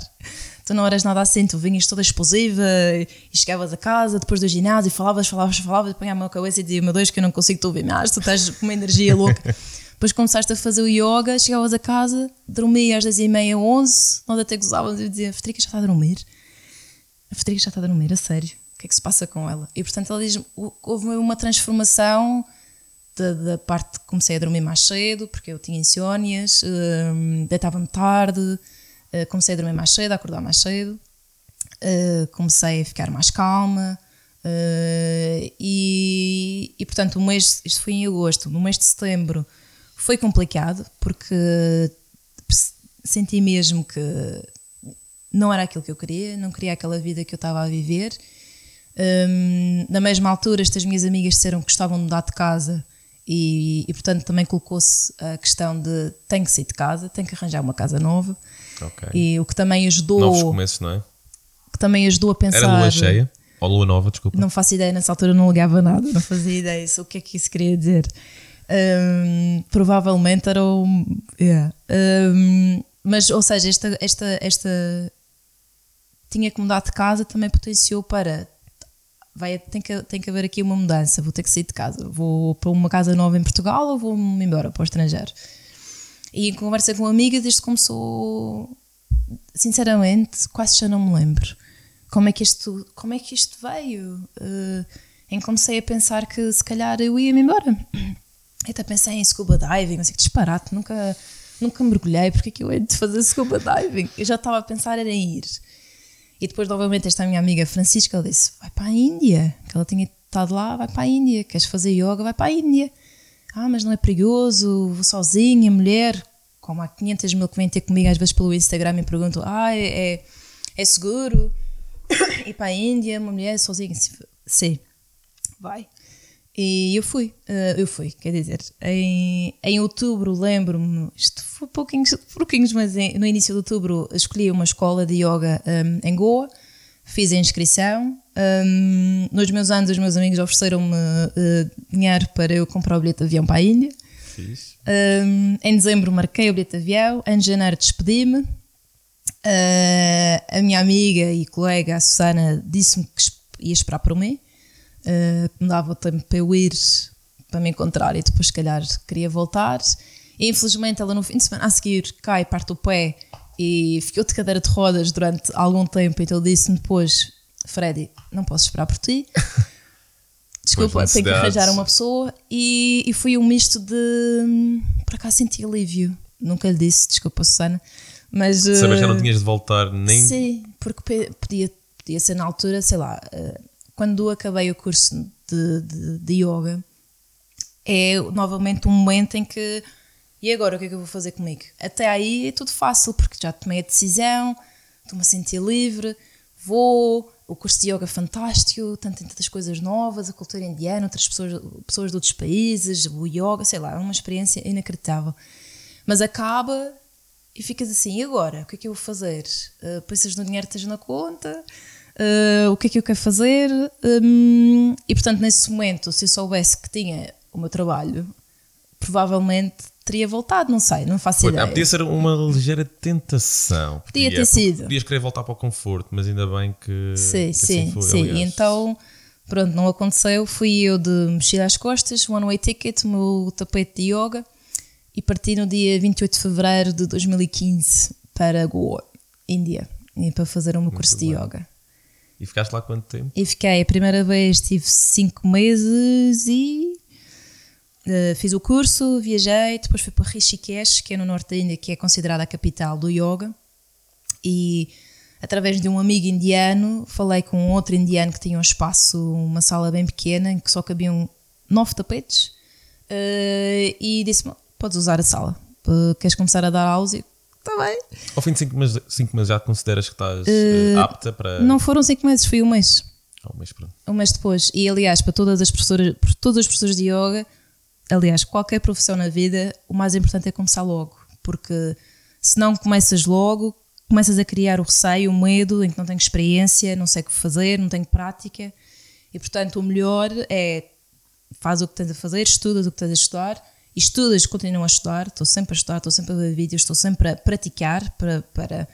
Tu não eras nada assim, tu vinhas toda explosiva e chegavas a casa depois do ginásio e falavas, falavas, falavas, apanhava a minha cabeça e dizia: Meu Deus, que eu não consigo te ouvir mais, tu estás com uma energia louca. (laughs) Depois começaste a fazer o yoga, chegavas a casa, dormias às 10 e meia, 11, nós até gozávamos e dizia: Federica já está a dormir. A Federica já está a dormir, a sério. O que é que se passa com ela? E portanto ela diz houve uma transformação da, da parte que comecei a dormir mais cedo, porque eu tinha insónias, hum, deitava-me tarde, uh, comecei a dormir mais cedo, a acordar mais cedo, uh, comecei a ficar mais calma. uh, e, e portanto, o mês, isto foi em agosto, no mês de setembro foi complicado, porque senti mesmo que não era aquilo que eu queria, não queria aquela vida que eu estava a viver. Um, na mesma altura, estas minhas amigas disseram que gostavam de mudar de casa e, e portanto, também colocou-se a questão de tenho que sair de casa, tenho que arranjar uma casa nova. Ok. E o que também ajudou. Novos começos, não é? Que também ajudou a pensar. Era lua cheia? Ou lua nova, desculpa. Não faço ideia, nessa altura não ligava nada, não fazia ideia o que é que isso queria dizer. Um, provavelmente era o. Yeah. Um, mas, ou seja, esta, esta, esta. Tinha que mudar de casa também potenciou para. Vai, tem, que, tem que haver aqui uma mudança, vou ter que sair de casa. Vou para uma casa nova em Portugal ou vou-me embora para o estrangeiro? E em conversa com amigas, isto começou. Sinceramente, quase já não me lembro como é que isto, como é que isto veio? Uh, em que comecei a pensar que se calhar eu ia-me embora. Eu (clears throat) até pensei em scuba diving, sei que disparate, nunca, nunca mergulhei, porque é que eu hei de fazer scuba diving? Eu já estava a pensar em ir. E depois, novamente, esta minha amiga Francisca ela disse: vai para a Índia, que ela tinha metade lá, vai para a Índia. Queres fazer yoga, vai para a Índia. Ah, mas não é perigoso, vou sozinha, mulher. Como há 500 mil que vêm ter comigo às vezes pelo Instagram e perguntam: Ah, é, é, é seguro ir (coughs) para a Índia, uma mulher sozinha? Sim, vai. E eu fui, uh, eu fui, quer dizer, em, em outubro lembro-me, isto foi pouquinhos, pouquinhos mas em, no início de outubro escolhi uma escola de yoga um, em Goa, fiz a inscrição. Um, nos meus anos, os meus amigos ofereceram-me uh, dinheiro para eu comprar o bilhete de avião para a Índia. Um, em dezembro marquei o bilhete de avião, em janeiro despedi-me. Uh, a minha amiga e colega, a Susana, disse-me que ia esperar por mim, uh, me dava o tempo para eu ir para me encontrar e depois, se calhar, queria voltar. E, infelizmente, ela no fim de semana a seguir cai, parte o pé e ficou de cadeira de rodas durante algum tempo. Então disse-me depois: Freddy, não posso esperar por ti. (laughs) Desculpa, tenho que arranjar uma pessoa. E, e foi um misto de. Por acaso senti alívio. Nunca lhe disse, desculpa, Susana. Mas. Sabes uh, já não tinhas de voltar nem. Sim, porque podia, podia ser na altura, sei lá, uh, quando acabei o curso de, de, de yoga, é novamente um momento em que e agora o que é que eu vou fazer comigo? Até aí é tudo fácil, porque já tomei a decisão, estou-me a sentir livre, vou, o curso de yoga é fantástico, tanto, tantas coisas novas, a cultura indiana, outras pessoas, pessoas de outros países, o yoga, sei lá, é uma experiência inacreditável. Mas acaba e ficas assim, e agora? O que é que eu vou fazer? Uh, pensas no dinheiro que tens na conta? Uh, o que é que eu quero fazer? Um, e portanto, nesse momento, se eu soubesse que tinha o meu trabalho, provavelmente teria voltado, não sei, não faço ideia. Podia ser uma ligeira tentação. Podia, podia ter sido. Podias querer voltar para o conforto, mas ainda bem que. Sim, que sim, assim foi, sim. Então, pronto, não aconteceu. Fui eu de mexer às costas, one way ticket, o meu tapete de yoga e parti no dia 28 de fevereiro de 2015 para Goa, Índia, para fazer o meu curso de yoga. E ficaste lá quanto tempo? E fiquei, a primeira vez tive 5 meses e Uh, fiz o curso, viajei, depois fui para Rishikesh, que é no norte da Índia, que é considerada a capital do yoga. E através de um amigo indiano, falei com outro indiano que tinha um espaço, uma sala bem pequena, em que só cabiam nove tapetes. Uh, e disse-me: Podes usar a sala, uh, queres começar a dar aulas? E está bem. Ao fim de cinco meses, cinco meses já consideras que estás uh, apta para. Não foram cinco meses, foi um mês. Um mês, pronto. Um mês depois. E aliás, para todas as professoras, todas as professoras de yoga, aliás, qualquer profissão na vida, o mais importante é começar logo, porque se não começas logo, começas a criar o receio, o medo em que não tenho experiência, não sei o que fazer, não tenho prática, e portanto o melhor é faz o que tens a fazer, estudas o que tens a estudar, estudas, continuas a estudar, estou sempre a estudar, estou sempre a ver vídeos, estou sempre a praticar para, para,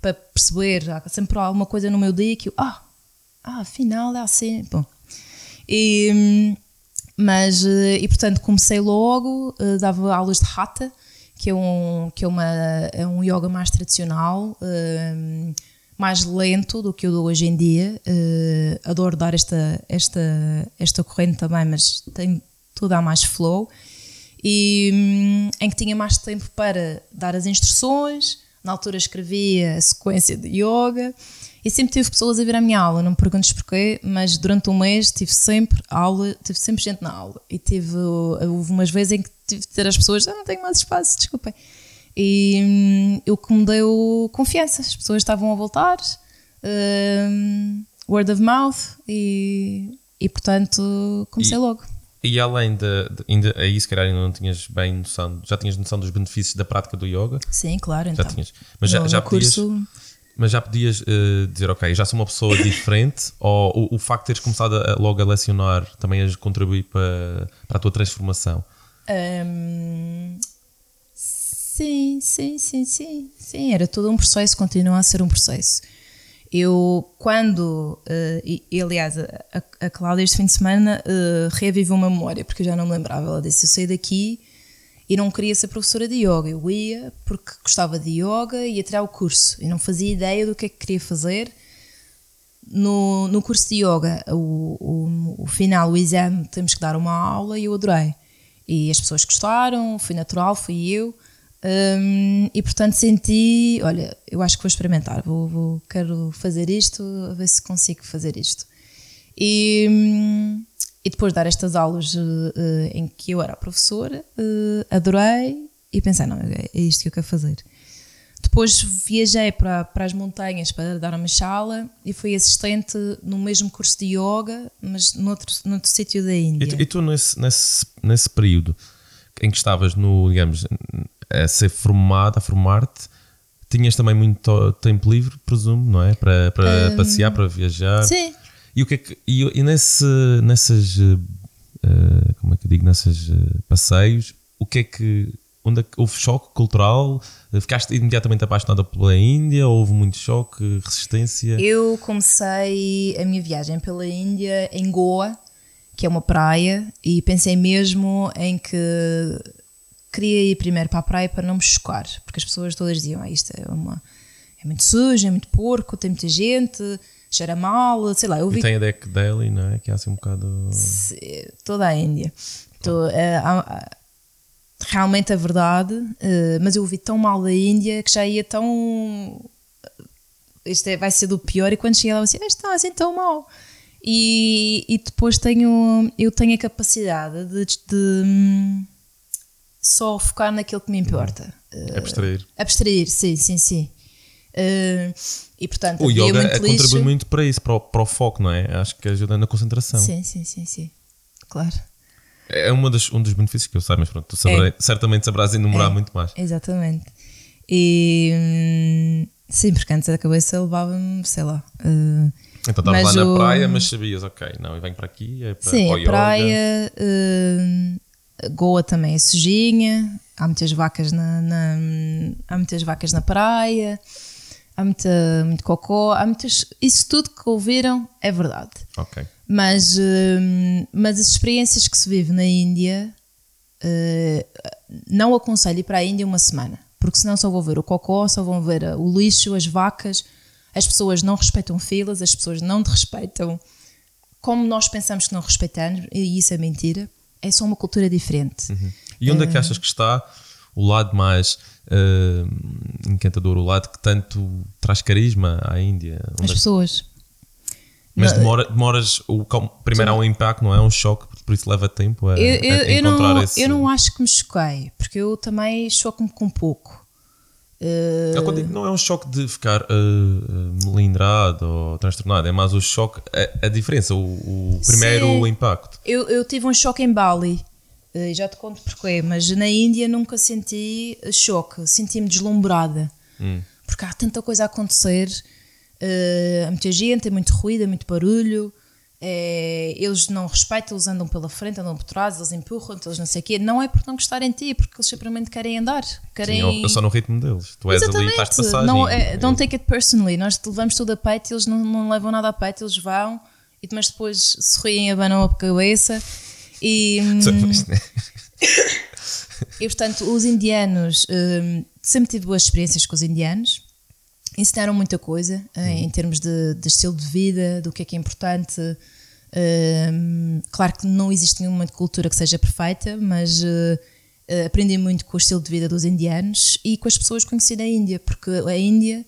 para perceber, há sempre alguma coisa no meu dia que eu, ah, ah, afinal é assim, bom. E, hum, mas, eh, e portanto, comecei logo, eh, dava aulas de Hatha, que é um, que é uma, é um yoga mais tradicional, eh, mais lento do que o de hoje em dia. adoro dar esta, esta, esta corrente também, mas tem tudo a mais flow. E hum, em que tinha mais tempo para dar as instruções, na altura escrevia a sequência de yoga e sempre tive pessoas a vir à minha aula, não me perguntes porquê, mas durante um mês tive sempre aula, tive sempre gente na aula. E tive, houve umas vezes em que tive de ter as pessoas, ah, não tenho mais espaço, desculpem. E hum, o que me deu confiança, as pessoas estavam a voltar, um, word of mouth, e, e portanto comecei e, logo. E além de, de, ainda, aí se calhar ainda não tinhas bem noção, já tinhas noção dos benefícios da prática do yoga? Sim, claro, então. Já tinhas. Mas no, já, já podias, curso mas já podias uh, dizer, ok, já sou uma pessoa (coughs) diferente, ou o, o, facto de teres começado a, logo a lecionar também a contribuir para, para a tua transformação? Um, sim, sim, sim, sim, sim, era todo um processo, continua a ser um processo. Eu, quando, uh, e, e, aliás, a, a Cláudia este fim de semana uh, reavivou uma memória, porque eu já não me lembrava, ela disse, eu saí daqui e não queria ser professora de yoga. Eu ia porque gostava de yoga e ia tirar o curso e não fazia ideia do que é que queria fazer. No, no curso de yoga, o, o, o final, o exame, temos que dar uma aula e eu adorei. E as pessoas gostaram, foi natural, fui eu. Um, e portanto senti, olha, eu acho que vou experimentar, vou, vou, quero fazer isto, a ver se consigo fazer isto. E, hum, e depois de dar estas aulas uh, em que eu era professora, uh, adorei e pensei, não, é isto que eu quero fazer. Depois viajei para, para as montanhas para dar uma chala e fui assistente no mesmo curso de yoga, mas noutro, noutro sítio da Índia. E tu, e tu nesse, nesse, nesse período em que estavas no, digamos, a ser formada, a formar-te, tinhas também muito tempo livre, presumo, não é? Para, para um, passear, para viajar. Sim. E o que é que, e, e nesse, nessas, uh, como é que eu digo, nesses uh, passeios, o que é que onde é houve choque cultural? Ficaste imediatamente apaixonada pela Índia? Houve muito choque, resistência? Eu comecei a minha viagem pela Índia em Goa, que é uma praia, e pensei mesmo em que queria ir primeiro para a praia para não me chocar, porque as pessoas todas diziam: ah, isto é, uma, é muito sujo, é muito porco, tem muita gente, cheira mal, sei lá. Eu vi... E tem a Deck Delhi, não é? Que é assim um bocado. Toda a Índia. Tô, uh, realmente é verdade, uh, mas eu ouvi tão mal da Índia que já ia tão. Isto é, vai ser do pior, e quando cheguei lá, eu disse: está assim tão mal. E, e depois tenho, eu tenho a capacidade de, de hum, só focar naquilo que me importa. Abstrair. Abstrair, sim, sim, sim. Uh, e portanto, o yoga é, contribui muito para isso, para o, para o foco, não é? Acho que ajuda na concentração. Sim, sim, sim, sim. Claro. É uma das, um dos benefícios que eu sei, mas pronto, tu saberei, é. certamente sabrás enumerar é. muito mais. Exatamente. E hum, sim, porque antes a cabeça levava-me, sei lá. Uh, então estava lá na praia, mas sabias, ok, não, e venho para aqui, é para, sim, a praia, uh, Goa também é sujinha, há muitas vacas na, na, há muitas vacas na praia, há muita, muito cocó, há muitas. Isso tudo que ouviram é verdade. Ok. Mas, uh, mas as experiências que se vive na Índia, uh, não aconselho ir para a Índia uma semana, porque senão só vão ver o cocó, só vão ver o lixo, as vacas, as pessoas não respeitam filas, as pessoas não te respeitam como nós pensamos que não respeitamos, e isso é mentira, é só uma cultura diferente. Uhum. E onde é que eh, achas que está o lado mais uh, encantador, o lado que tanto traz carisma à Índia? As pessoas. Mas demora, demoras. O, primeiro há um impacto, não é? Um choque, por isso leva tempo a, eu, eu, a encontrar eu não, esse. Eu não acho que me choquei, porque eu também choco-me com pouco. Uh... Não é um choque de ficar uh, melindrado ou transtornado, é mais o choque, a, a diferença, o, o primeiro Sim. impacto. Eu, eu tive um choque em Bali, uh, já te conto porquê, mas na Índia nunca senti choque, senti-me deslumbrada, hum. porque há tanta coisa a acontecer Uh, há muita gente, é muito ruído, é muito barulho. É, eles não respeitam, eles andam pela frente, andam por trás, eles empurram, eles não sei o quê. Não é porque não gostarem de ti, é porque eles simplesmente querem andar. Querem... Sim, ou só no ritmo deles. Tu és Exatamente. ali, estás de passagem. Não, é, don't take it personally. Nós levamos tudo a peito, eles não, não levam nada a peito, eles vão, e mas depois sorriem, abanam a cabeça. E, (laughs) hum, (laughs) e portanto, os indianos, hum, sempre tive boas experiências com os indianos ensinaram muita coisa uhum. em termos de, de, estilo de vida, do que é que é importante. Uh, claro que não existe nenhuma cultura que seja perfeita, mas uh, aprendi muito com o estilo de vida dos indianos e com as pessoas que conheci na Índia, porque a Índia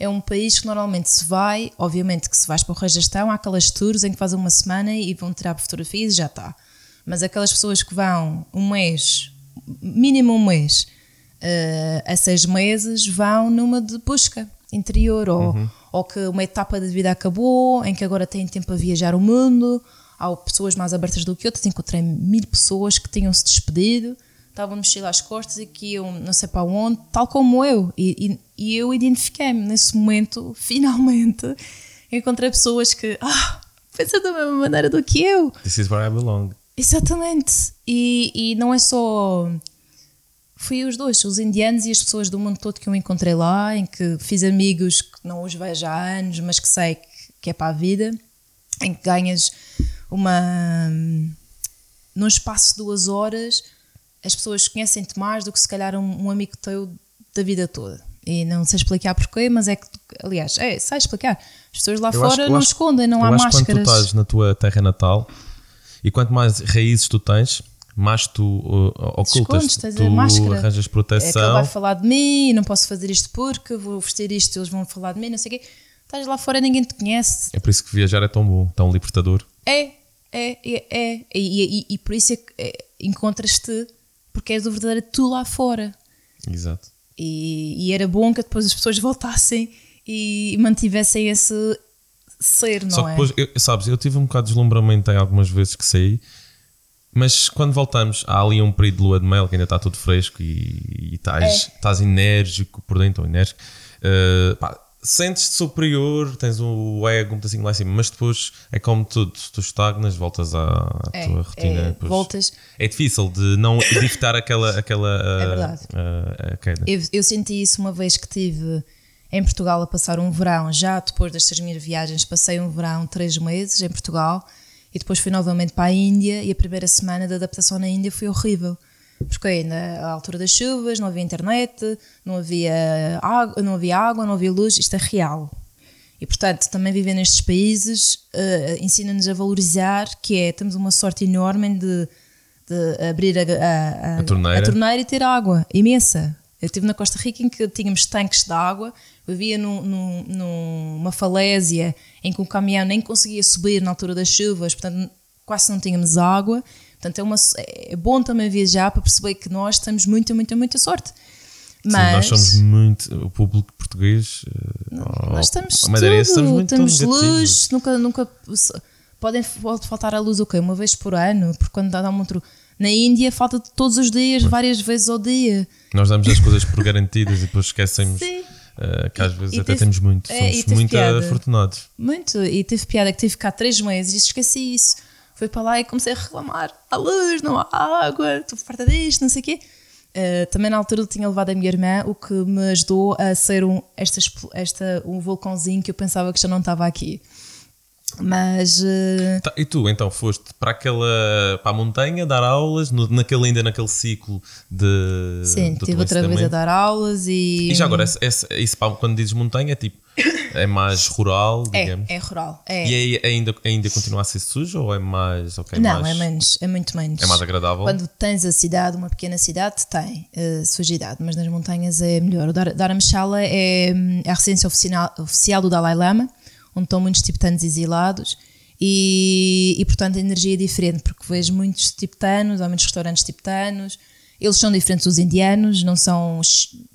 é um país que normalmente se vai, obviamente que se vais para o Rajastão, há aquelas tours em que fazem uma semana e vão tirar fotografias e já está. Mas aquelas pessoas que vão um mês, mínimo um mês, uh, a seis meses, vão numa de busca interior, ou, uhum. ou que uma etapa de vida acabou, em que agora têm tempo a viajar o mundo. Há pessoas mais abertas do que outras. Encontrei mil pessoas que tinham se despedido, estavam mochila às costas e que iam não sei para onde, tal como eu. E, e, e eu identifiquei-me nesse momento, (laughs) finalmente. Encontrei pessoas que ah, pensam da mesma maneira do que eu. This is where I belong. Exatamente. E, e não é só fui os dois, os indianos e as pessoas do mundo todo que eu encontrei lá, em que fiz amigos que não os vejo há anos, mas que sei que, é para a vida, em que ganhas uma. num espaço de duas horas, as pessoas conhecem-te mais do que se calhar um, um, amigo teu da vida toda. E não sei explicar porquê, mas é que, aliás, é, sei explicar. As pessoas lá eu fora acho, não acho, escondem, não há máscaras. Quando tu estás na tua terra natal e quanto mais raízes tu tens, mais tu uh, ocultas, tu máscara. arranjas proteção. É que vai falar de mim, não posso fazer isto porque vou vestir isto, eles vão falar de mim, não sei o quê. Estás lá fora, ninguém te conhece. É por isso que viajar é tão bom, tão libertador. É, É, é, é. E, e, e por isso é que é, encontras-te, porque és o verdadeiro tu lá fora. Exato. E, e, era bom que depois as pessoas voltassem e mantivessem esse ser, não Só é? depois, eu, sabes, eu tive um bocado de deslumbramento em algumas vezes que saí, mas quando voltamos, há ali um período de lua de mel que ainda está tudo fresco e, e estás, É. estás enérgico por dentro, ou enérgico. Uh, pá, Sentes-te superior, tens o ego um pedacinho lá em cima, mas depois é como tudo, tu estagnas, voltas à, É, tua rotina. é, depois- voltas. é difícil de não evitar aquela, aquela É uh, a queda. Eu, eu senti isso uma vez que estive em Portugal a passar um verão, já depois destas minhas viagens, passei um verão, três meses em Portugal e depois fui novamente para a Índia e a primeira semana de adaptação na Índia foi horrível. Porque ainda à altura das chuvas, não havia internet, não havia água, não havia, água, não havia luz, isto é real. E portanto, também viver nestes países eh, ensina-nos a valorizar que é, temos uma sorte enorme de, de abrir a, a- a- A torneira. a torneira e ter água imensa. Eu estive na Costa Rica em que tínhamos tanques de água, vivia num, num- numa falésia em que o caminhão nem conseguia subir na altura das chuvas, portanto quase não tínhamos água. Portanto é, uma, é bom também viajar para perceber que nós temos muita, muita, muita sorte. Mas Sim, nós somos muito, o público português, ou- nós estamos a madeirense, estamos muito temos luz, nunca, nunca podem pode faltar a luz o quê? Uma vez por ano, porque quando dá um outro na Índia falta todos os dias, várias vezes ao dia. Nós damos as coisas por garantidas e depois esquecemos Sim. uh, que às vezes E até teve- temos muito. é, Somos muito piada. afortunados. Muito, e teve piada que tive cá três meses e esqueci isso. Fui para lá e comecei a reclamar: há luz, não há água, estou farta disto, não sei o quê. Uh, também na altura tinha levado a minha irmã, o que me ajudou a ser um, esta, esta, um vulcãozinho que eu pensava que já não estava aqui. Mas uh, Tá, e tu então foste para aquela para a montanha dar aulas, no, naquele, ainda naquele ciclo de. sim, estive outra vez a dar aulas e. E já agora, esse, esse- isso quando dizes montanha, é tipo, é mais rural, é, digamos. é rural. É. E aí ainda, ainda continua a ser sujo ou é mais. ok, não, mais, é menos, é muito menos. É mais agradável? Quando tens a cidade, uma pequena cidade, tem uh, sujidade, mas nas montanhas é melhor. O Dharamshala é, hum, é a residência oficial, oficial do Dalai Lama, onde estão muitos tibetanos exilados. E, e, portanto a energia é diferente, porque vejo muitos tibetanos, há muitos restaurantes tibetanos, eles são diferentes dos indianos, não são,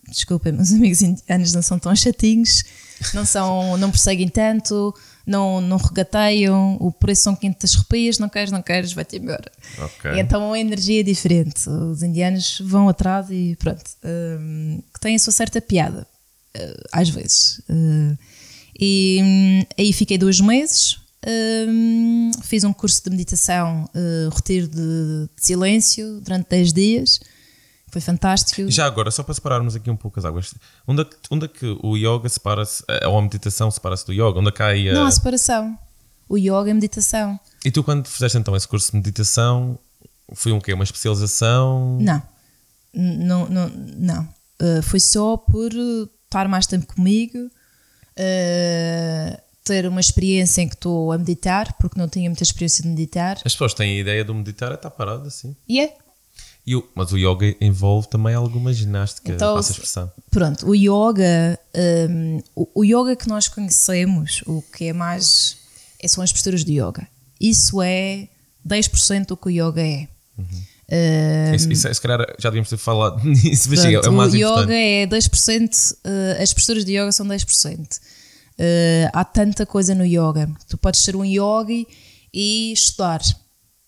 desculpem, meus (laughs) amigos indianos não são tão chatinhos, não, são, não perseguem tanto, não, não regateiam, o preço são 500 rupias, não queres, não queres, vai-te embora. Ok. E então a energia é diferente, os indianos vão atrás e pronto, hum, que tem a sua certa piada, uh, às vezes. Uh, e hum, aí fiquei dois meses, hum, fiz um curso de meditação, uh, retiro de, de silêncio durante 10 dias, foi fantástico. Já agora, só para separarmos aqui um pouco as águas, onde é que, onde é que o yoga separa-se, eh, ou a meditação separa-se do yoga? Onde é que há aí a- Não há separação. O yoga é meditação. E tu, quando fizeste então esse curso de meditação, foi um quê? Uma especialização? Não, não, não, não. Uh, foi só por estar mais tempo comigo, uh, ter uma experiência em que estou a meditar, porque não tinha muita experiência de meditar. As pessoas têm a ideia do meditar é estar parado assim. E é, E o- mas o yoga envolve também alguma ginástica, Então, passa a expressão. pronto, o yoga, um, o, o yoga que nós conhecemos, o que é mais, é- são as posturas de yoga. Isso é 10% do que o yoga é. Uh, Isso, isso, é- se calhar já devíamos ter falado (laughs) nisso, mas chega, é o mais o importante. yoga é 10%, eh, as posturas de yoga são 10%. Eh, há tanta coisa no yoga. Tu podes ser um yogi e estudar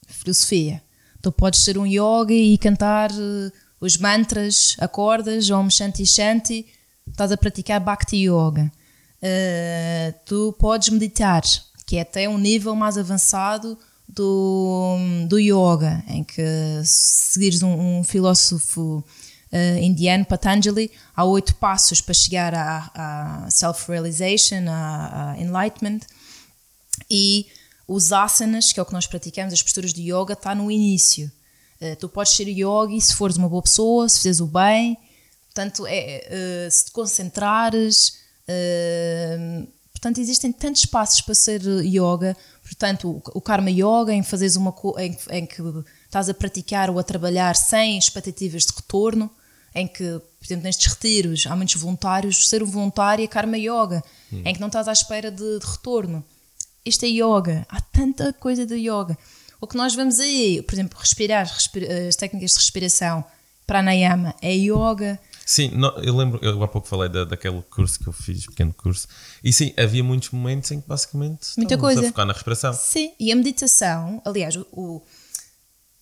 filosofia. Tu podes ser um yogi e cantar eh, os mantras, acordas, Om Shanti Shanti, estás a praticar Bhakti Yoga. Eh, tu podes meditar, que é até um nível mais avançado do, do yoga, em que se seguires um, um filósofo eh, indiano, Patanjali, há oito passos para chegar à, à self-realization, à, à enlightenment, e os asanas, que é o que nós praticamos, as posturas de yoga, está no início. Eh, tu podes ser yogi se fores uma boa pessoa, se fizeres o bem, portanto, é, eh, se te concentrares. eh, portanto, existem tantos passos para ser yoga. Portanto, o, karma yoga, em fazeres uma em, em que estás a praticar ou a trabalhar sem expectativas de retorno, em que, por exemplo, nestes retiros há muitos voluntários, ser um voluntário é karma yoga, em que não estás à espera de, de retorno. Isto é yoga, há tanta coisa de yoga. O que nós vemos aí, por exemplo, respirar, respira, as técnicas de respiração, pranayama, é yoga. Sim, não, eu lembro, eu há pouco falei da, daquele curso que eu fiz, pequeno curso, e sim, havia muitos momentos em que basicamente Muita coisa. a focar na respiração. Sim, e a meditação, aliás, o,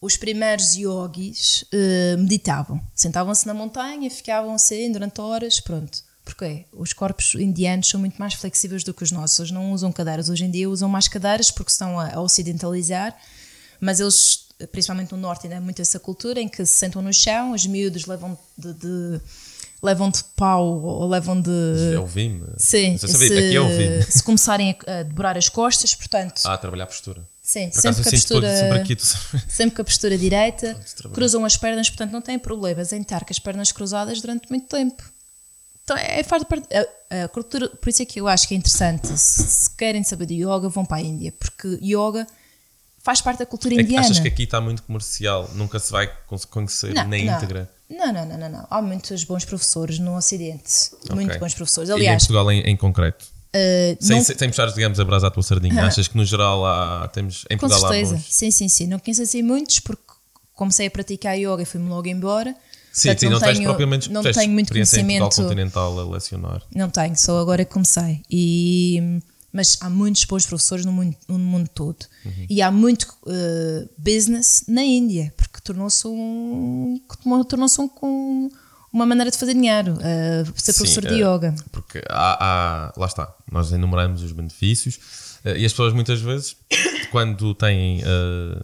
os primeiros yogis uh, meditavam, sentavam-se na montanha, ficavam assim durante horas, pronto. Porquê? Os corpos indianos são muito mais flexíveis do que os nossos. Eles não usam cadeiras. Hoje em dia usam mais cadeiras porque estão a, a ocidentalizar, mas eles, principalmente no norte, ainda é muito essa cultura em que se sentam no chão, os miúdos levam de, de levam de pau ou levam de. É o vime. Sim, se, aqui é o vime. se começarem a, a dobrar as costas, portanto. Ah, a trabalhar a postura. Sim, sempre com, a postura, sempre, aqui, sempre com a postura direita, cruzam as pernas, portanto não têm problemas em estar com as pernas cruzadas durante muito tempo. Então é, parte. A, a, cultura, por isso é que eu acho que é interessante. Se, se, querem saber de yoga, vão para a Índia, porque yoga faz parte da cultura é indiana. Achas que aqui está muito comercial, nunca se vai conhecer não, na não. íntegra? Não, não, não, não, não. Há muitos bons professores no Ocidente. Okay. Muito bons professores. Aliás, e em Portugal em, em concreto? Uh, sem, não... sem puxar, digamos, a brasa à tua sardinha. (laughs) Achas que no geral há, temos em Com Portugal certeza. há bons? Sim, sim, sim. Não conheço assim muitos porque comecei a praticar yoga e fui-me logo embora. Sim, sim, não, não tens propriamente não tenho muito conhecimento continental a lecionar. Não tenho, só agora que comecei. E, mas há muitos bons professores no mundo, no mundo todo. Uhum. E há muito uh, business na Índia, porque tornou-se um, tornou-se um, um, uma maneira de fazer dinheiro, uh, ser sim, professor de uh, yoga. Porque há, há, lá está, nós enumeramos os benefícios e as pessoas muitas vezes, (coughs) quando têm,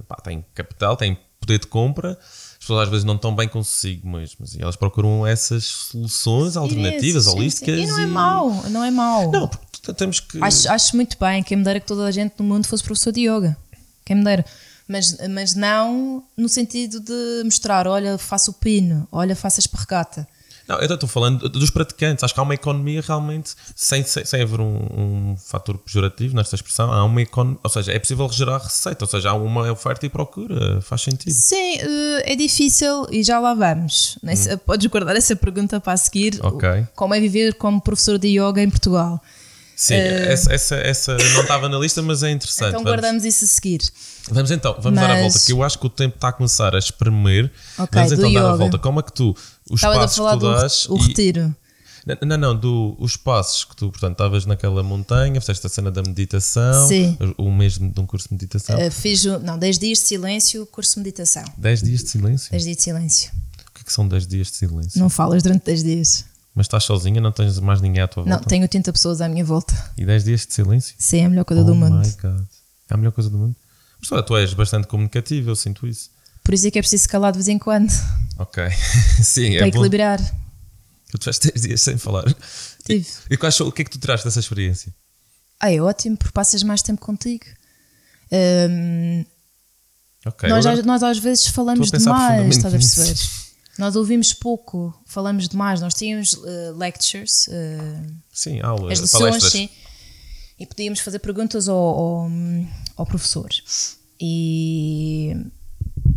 pá, têm capital, têm poder de compra, as pessoas às vezes não estão bem consigo mesmo. E elas procuram essas soluções alternativas, sim, holísticas. Sim. E não é mau, não é mau. Não, temos que. Acho, acho muito bem. Quem me dera que toda a gente no mundo fosse professor de yoga. Quem me dera. Mas, mas não no sentido de mostrar, olha, faço o pino, olha, faço a esparregata. Não, eu estou falando dos praticantes. Acho que há uma economia realmente, sem, sem, sem haver um, um fator pejorativo nesta expressão, há uma economia, ou seja, é possível gerar receita, ou seja, há uma oferta e procura, faz sentido. Sim, eh, é difícil e já lá vamos. Hum. Podes guardar essa pergunta para a seguir. Okay. Como é viver como professor de yoga em Portugal? Sim, uh, essa, essa, essa, não estava na lista, mas é interessante. Então guardamos vamos. isso a seguir. Vamos então, vamos mas... dar a volta, que eu acho que o tempo está a começar a espremer. Okay, vamos então yoga. dar a volta. Como é que tu, os Estava passos que tu dás. O, o retiro. Não, não, do, os passos que tu, portanto, estavas naquela montanha, fizeste a cena da meditação, Sim. o mesmo de um curso de meditação. Uh, fiz, não, 10 dias de silêncio, curso de meditação. 10 dias de silêncio? 10 dias de silêncio. O que, é que são 10 dias de silêncio? Não falas durante 10 dias. Mas estás sozinha, não tens mais ninguém à tua volta? Não, tenho 80 pessoas à minha volta. E 10 dias de silêncio? Sim, é a melhor coisa oh do mundo. my God. É a melhor coisa do mundo? Mas tu, tu és bastante comunicativa, eu sinto isso. Por isso é que é preciso calar de vez em quando. Ok. (laughs) Sim, Para é equilibrar. Bom. Tu tiveste 10 dias sem falar. Tive. E, quais, o que é que tu tiraste dessa experiência? Ah, é ótimo, porque passas mais tempo contigo. Um, okay, nós, nós às vezes falamos demais, estás a perceber? Nós ouvimos pouco, falamos demais. Nós tínhamos uh, lectures, uh, sim, aulas, as lições, sim, e podíamos fazer perguntas ao, ao, ao professor. E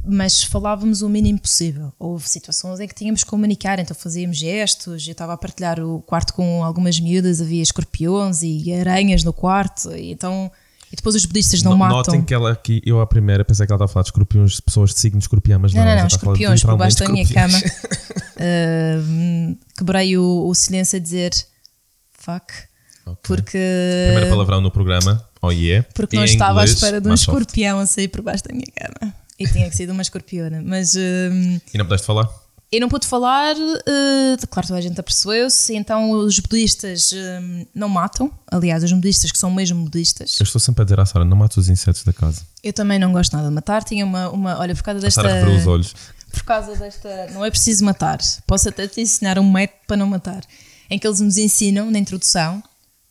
mas falávamos o mínimo possível. Houve situações em que tínhamos que comunicar, então fazíamos gestos. Eu estava a partilhar o quarto com algumas miúdas, havia escorpiões e aranhas no quarto, então e depois os budistas não, matam. Notem que ela aqui, eu à primeira pensei que ela estava a falar de escorpiões, de pessoas de signo de escorpião, mas não, não, não, não escorpiões por baixo da minha cama. uh, quebrei o, o, silêncio a dizer fuck. Okay. Porque. Primeira palavrão no programa, oh yeah. Porque não estava à espera de um escorpião a sair por baixo da minha cama. E tinha que ser de uma escorpiona. Mas. Uh, e não pudeste falar? Eu não pude falar, uh, claro, toda a gente apercebeu-se, então os budistas uh, não matam. Aliás, os budistas que são mesmo budistas. Eu estou sempre a dizer à Sara: não mates os insetos da casa. Eu também não gosto nada de matar. Tinha uma. uma olha, por causa desta. A Sara os olhos. Por causa desta. Não é preciso matar. Posso até te ensinar um método para não matar. Em que eles nos ensinam, na introdução,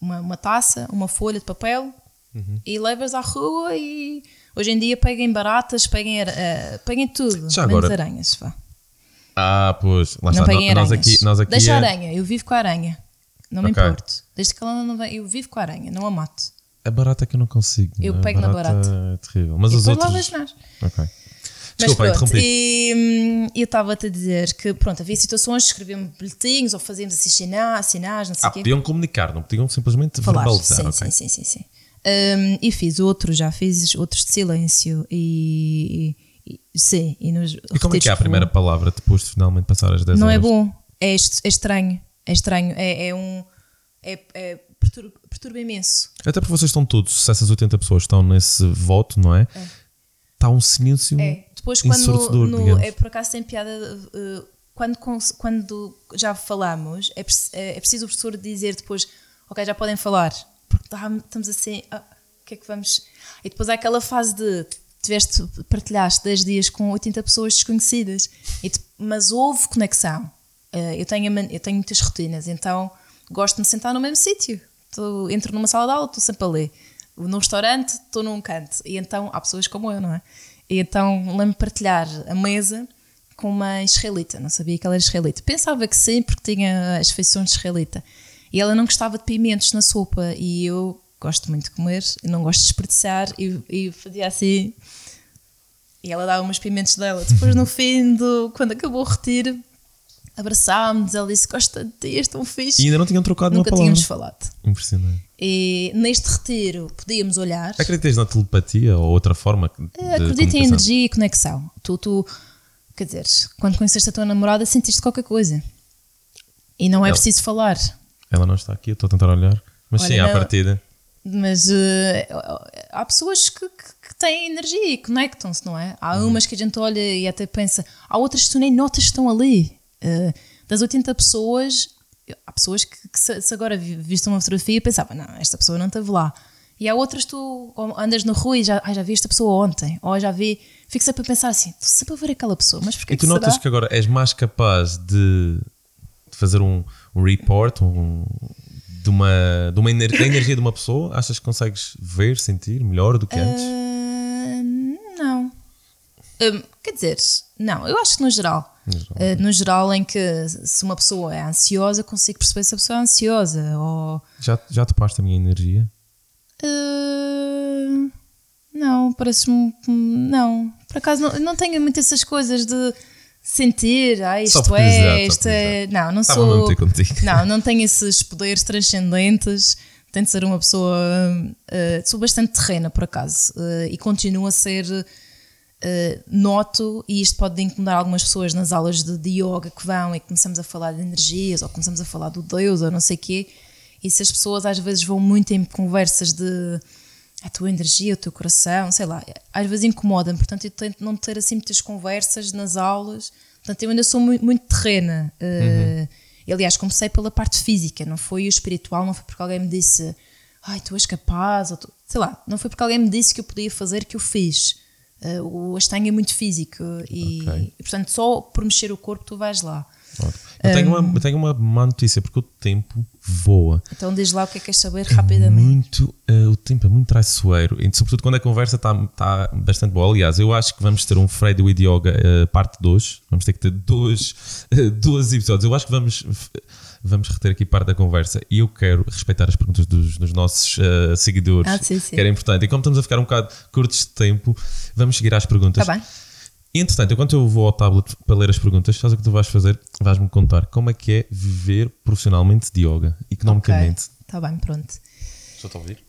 uma, uma taça, uma folha de papel uhum. e levas à rua e. Hoje em dia peguem baratas, peguem, uh, peguem tudo, Já menos agora, aranhas. Vá. Ah, pois, lá não está. Peguem nós aqui, nós aqui Deixa é... a aranha, eu vivo com a aranha. Não me importo. Desde que ela não vem, eu vivo com a aranha, não a mato. A barata que eu não consigo. Eu não? pego na barata. É terrível. Mas e os outros. Ok. Desculpa, Mas pronto, e hum, eu estava-te a dizer que, pronto, havia situações, escrevíamos bilhetinhos ou fazíamos assim sinais, sinais, não sei o ah, quê. podiam comunicar, não podiam simplesmente Falar. verbalizar. Sim, sim, sim, sim, sim. Um, e fiz outros, já fiz outros de silêncio e sim. E, nos e como é que é a primeira palavra depois de finalmente passar as 10 Não horas? é bom, é, é estranho, é estranho, é, é um. É, é perturba, perturba, imenso. Até porque vocês estão todos, se essas 80 pessoas estão nesse voto, não é? é. Está um silêncio. É. Depois, quando. No, é por acaso tem piada. Uh, quando, quando já falamos, é, é, é preciso o professor dizer depois, ok, já podem falar, porque tá, estamos assim, ah, o que é que vamos. E depois há aquela fase de tiveste, partilhaste 10 dias com 80 pessoas desconhecidas, mas houve conexão. Uh, eu, tenho, eu tenho muitas rotinas, então gosto de me sentar no mesmo sítio. Entro numa sala de aula, estou sempre a ler. No restaurante, estou num canto. E então há pessoas como eu, não é? E então lembro-me partilhar a mesa com uma israelita, não sabia que ela era israelita. Pensava que sim, porque tinha as feições israelita. E ela não gostava de pimentos na sopa e eu gosto muito de comer, não gosto de desperdiçar e, e fazia assim. E ela dava uns pimentos dela. Depois, no fim, do, quando acabou o retiro, abraçámos, ela disse: Gosta de ti, és tão fixe. E ainda não tinham trocado Nunca uma palavra. tínhamos falado. Impressionante. E neste retiro podíamos olhar. Acreditas na telepatia ou outra forma? Acredito em energia e conexão. Tu, tu Quer dizer, quando conheceste a tua namorada, sentiste qualquer coisa. E não é ela, preciso falar. Ela não está aqui, eu estou a tentar olhar. Mas Olha, sim, à partida. Mas uh, há pessoas que, que, que, têm energia e conectam-se, não é? Há uhum. umas que a gente olha e até pensa, há outras que tu nem notas que estão ali. Uh, das 80 pessoas, há pessoas que, que se, se, agora viste uma fotografia pensava, não, esta pessoa não esteve lá. E há outras que tu andas na rua e já, ah, já vi esta pessoa ontem, ou já vi fico sempre a pensar assim, estou sempre a ver aquela pessoa, mas porquê E tu notas será? que agora és mais capaz de, de fazer um, um report, um, de uma, de uma ener da energia de uma pessoa? Achas que consegues ver, sentir melhor do que antes? Uh, não. Uh, quer dizer, não, eu acho que no geral. No geral, uh, no geral, em que se uma pessoa é ansiosa, consigo perceber se a pessoa é ansiosa. Ou... Já, já topaste a minha energia? Uh, não, parece-me. Não, por acaso não, não tenho muito essas coisas de sentir, ah, isto é, isto é. Não, não Estava sou. Não, (laughs) não tenho esses poderes transcendentes. Tento ser uma pessoa. Uh, sou bastante terrena, por acaso, uh, e continuo a ser. Uh, noto, e isto pode incomodar algumas pessoas nas aulas de, de yoga que vão e começamos a falar de energias, ou começamos a falar do Deus, ou não sei o quê, e se as pessoas às vezes vão muito em conversas de a tua energia, o teu coração, sei lá, às vezes incomoda-me, portanto eu tento não ter assim muitas conversas nas aulas, portanto eu ainda sou muito, muito terrena. Uh, Aliás, comecei pela parte física, não foi o espiritual, não foi porque alguém me disse, ai, tu és capaz, ou tu, sei lá, não foi porque alguém me disse que eu podia fazer que eu fiz. Uh, o Astanha é muito físico e, okay. e, portanto, só por mexer o corpo tu vais lá. Eu tenho, um, uma, eu tenho uma má notícia porque o tempo voa. Então diz lá o que é que queres saber é rapidamente. Muito, uh, o tempo é muito traiçoeiro, e, sobretudo quando a conversa está tá bastante boa. Aliás, eu acho que vamos ter um Freddy with Yoga uh, parte 2. Vamos ter que ter dois, uh, dois episódios. Eu acho que vamos, vamos reter aqui parte da conversa e eu quero respeitar as perguntas dos, dos nossos uh, seguidores, ah, sim, sim. que era importante. E como estamos a ficar um bocado curtos de tempo, vamos seguir às perguntas. Está bem. Entretanto, enquanto eu vou ao tablet para ler as perguntas, sabes o que tu vais fazer? Vais-me contar como é que é viver profissionalmente de yoga, economicamente. Está okay. bem, pronto. Só te ouvir?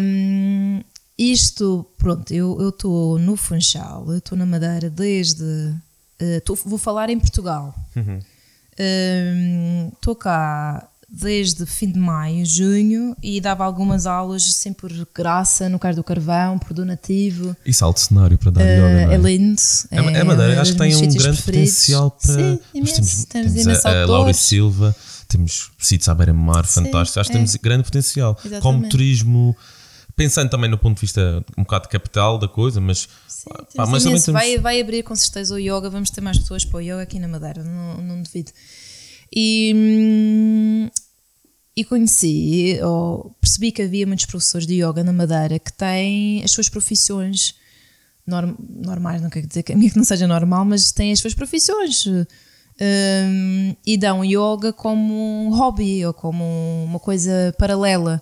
Um, isto, pronto, eu estou no Funchal, eu estou na Madeira desde. Uh, tô, vou falar em Portugal. Estou uhum. um, cá desde fim de maio, junho, e dava algumas aulas sempre por graça no Cais do Carvão, por donativo. Isso alto cenário para dar uh, yoga, não é? É lindo. É, é, é Madeira, acho que tem um grande preferidos. potencial para... Sim, imenso. Temos, temos, temos a, a Laura Silva, temos sítios à beira-mar fantásticos, acho que é. temos grande potencial. Exatamente. Como turismo pensando também no ponto de vista um bocado de capital da coisa, mas, Sim, pá, mas também temos... vai, vai abrir com certeza o yoga, vamos ter mais pessoas para o yoga aqui na Madeira, não, não duvido. E, hum, e conheci, ou percebi que havia muitos professores de yoga na Madeira que têm as suas profissões norm, normais, não quer dizer que a minha (laughs) que não seja normal, mas têm as suas profissões. Um, e dão yoga como um hobby ou como uma coisa paralela.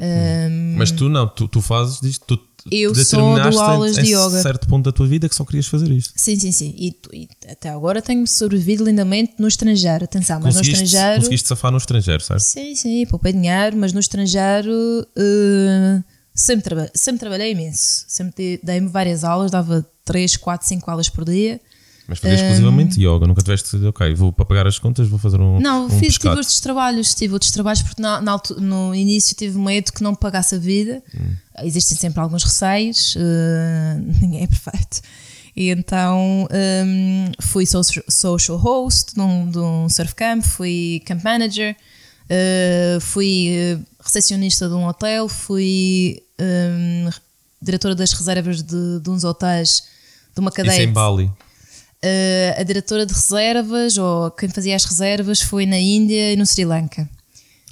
Um, mas tu não, tu, tu fazes disto, tu eu do aulas de yoga. certo ponto da tua vida que só querias fazer isto. Sim, sim, sim. E, e até agora tenho sobrevivido lindamente no estrangeiro. Atenção, mas no estrangeiro. Conseguiste safar no estrangeiro, certo? Sim, sim, poupei dinheiro, mas no estrangeiro uh, Sempre, traba sempre trabalhei imenso. Sempre dei-me várias aulas, dava 3, 4, 5 aulas por dia. Mas fazias um, exclusivamente yoga, nunca tiveste, ok, vou para pagar as contas, vou fazer um. Não, um fiz, pescado. tive outros trabalhos, tive outros trabalhos porque na, na, no início tive medo que não me pagasse a vida. Hum. Existem sempre alguns receios, uh, (laughs) ninguém é perfeito. E então um, fui social host num, de um surf camp, fui camp manager, uh, fui uh, recepcionista de um hotel, fui um, diretora das reservas de, de uns hotéis de uma cadeia. Isso em Bali. Uh, a diretora de reservas, ou quem fazia as reservas, foi na Índia e no Sri Lanka.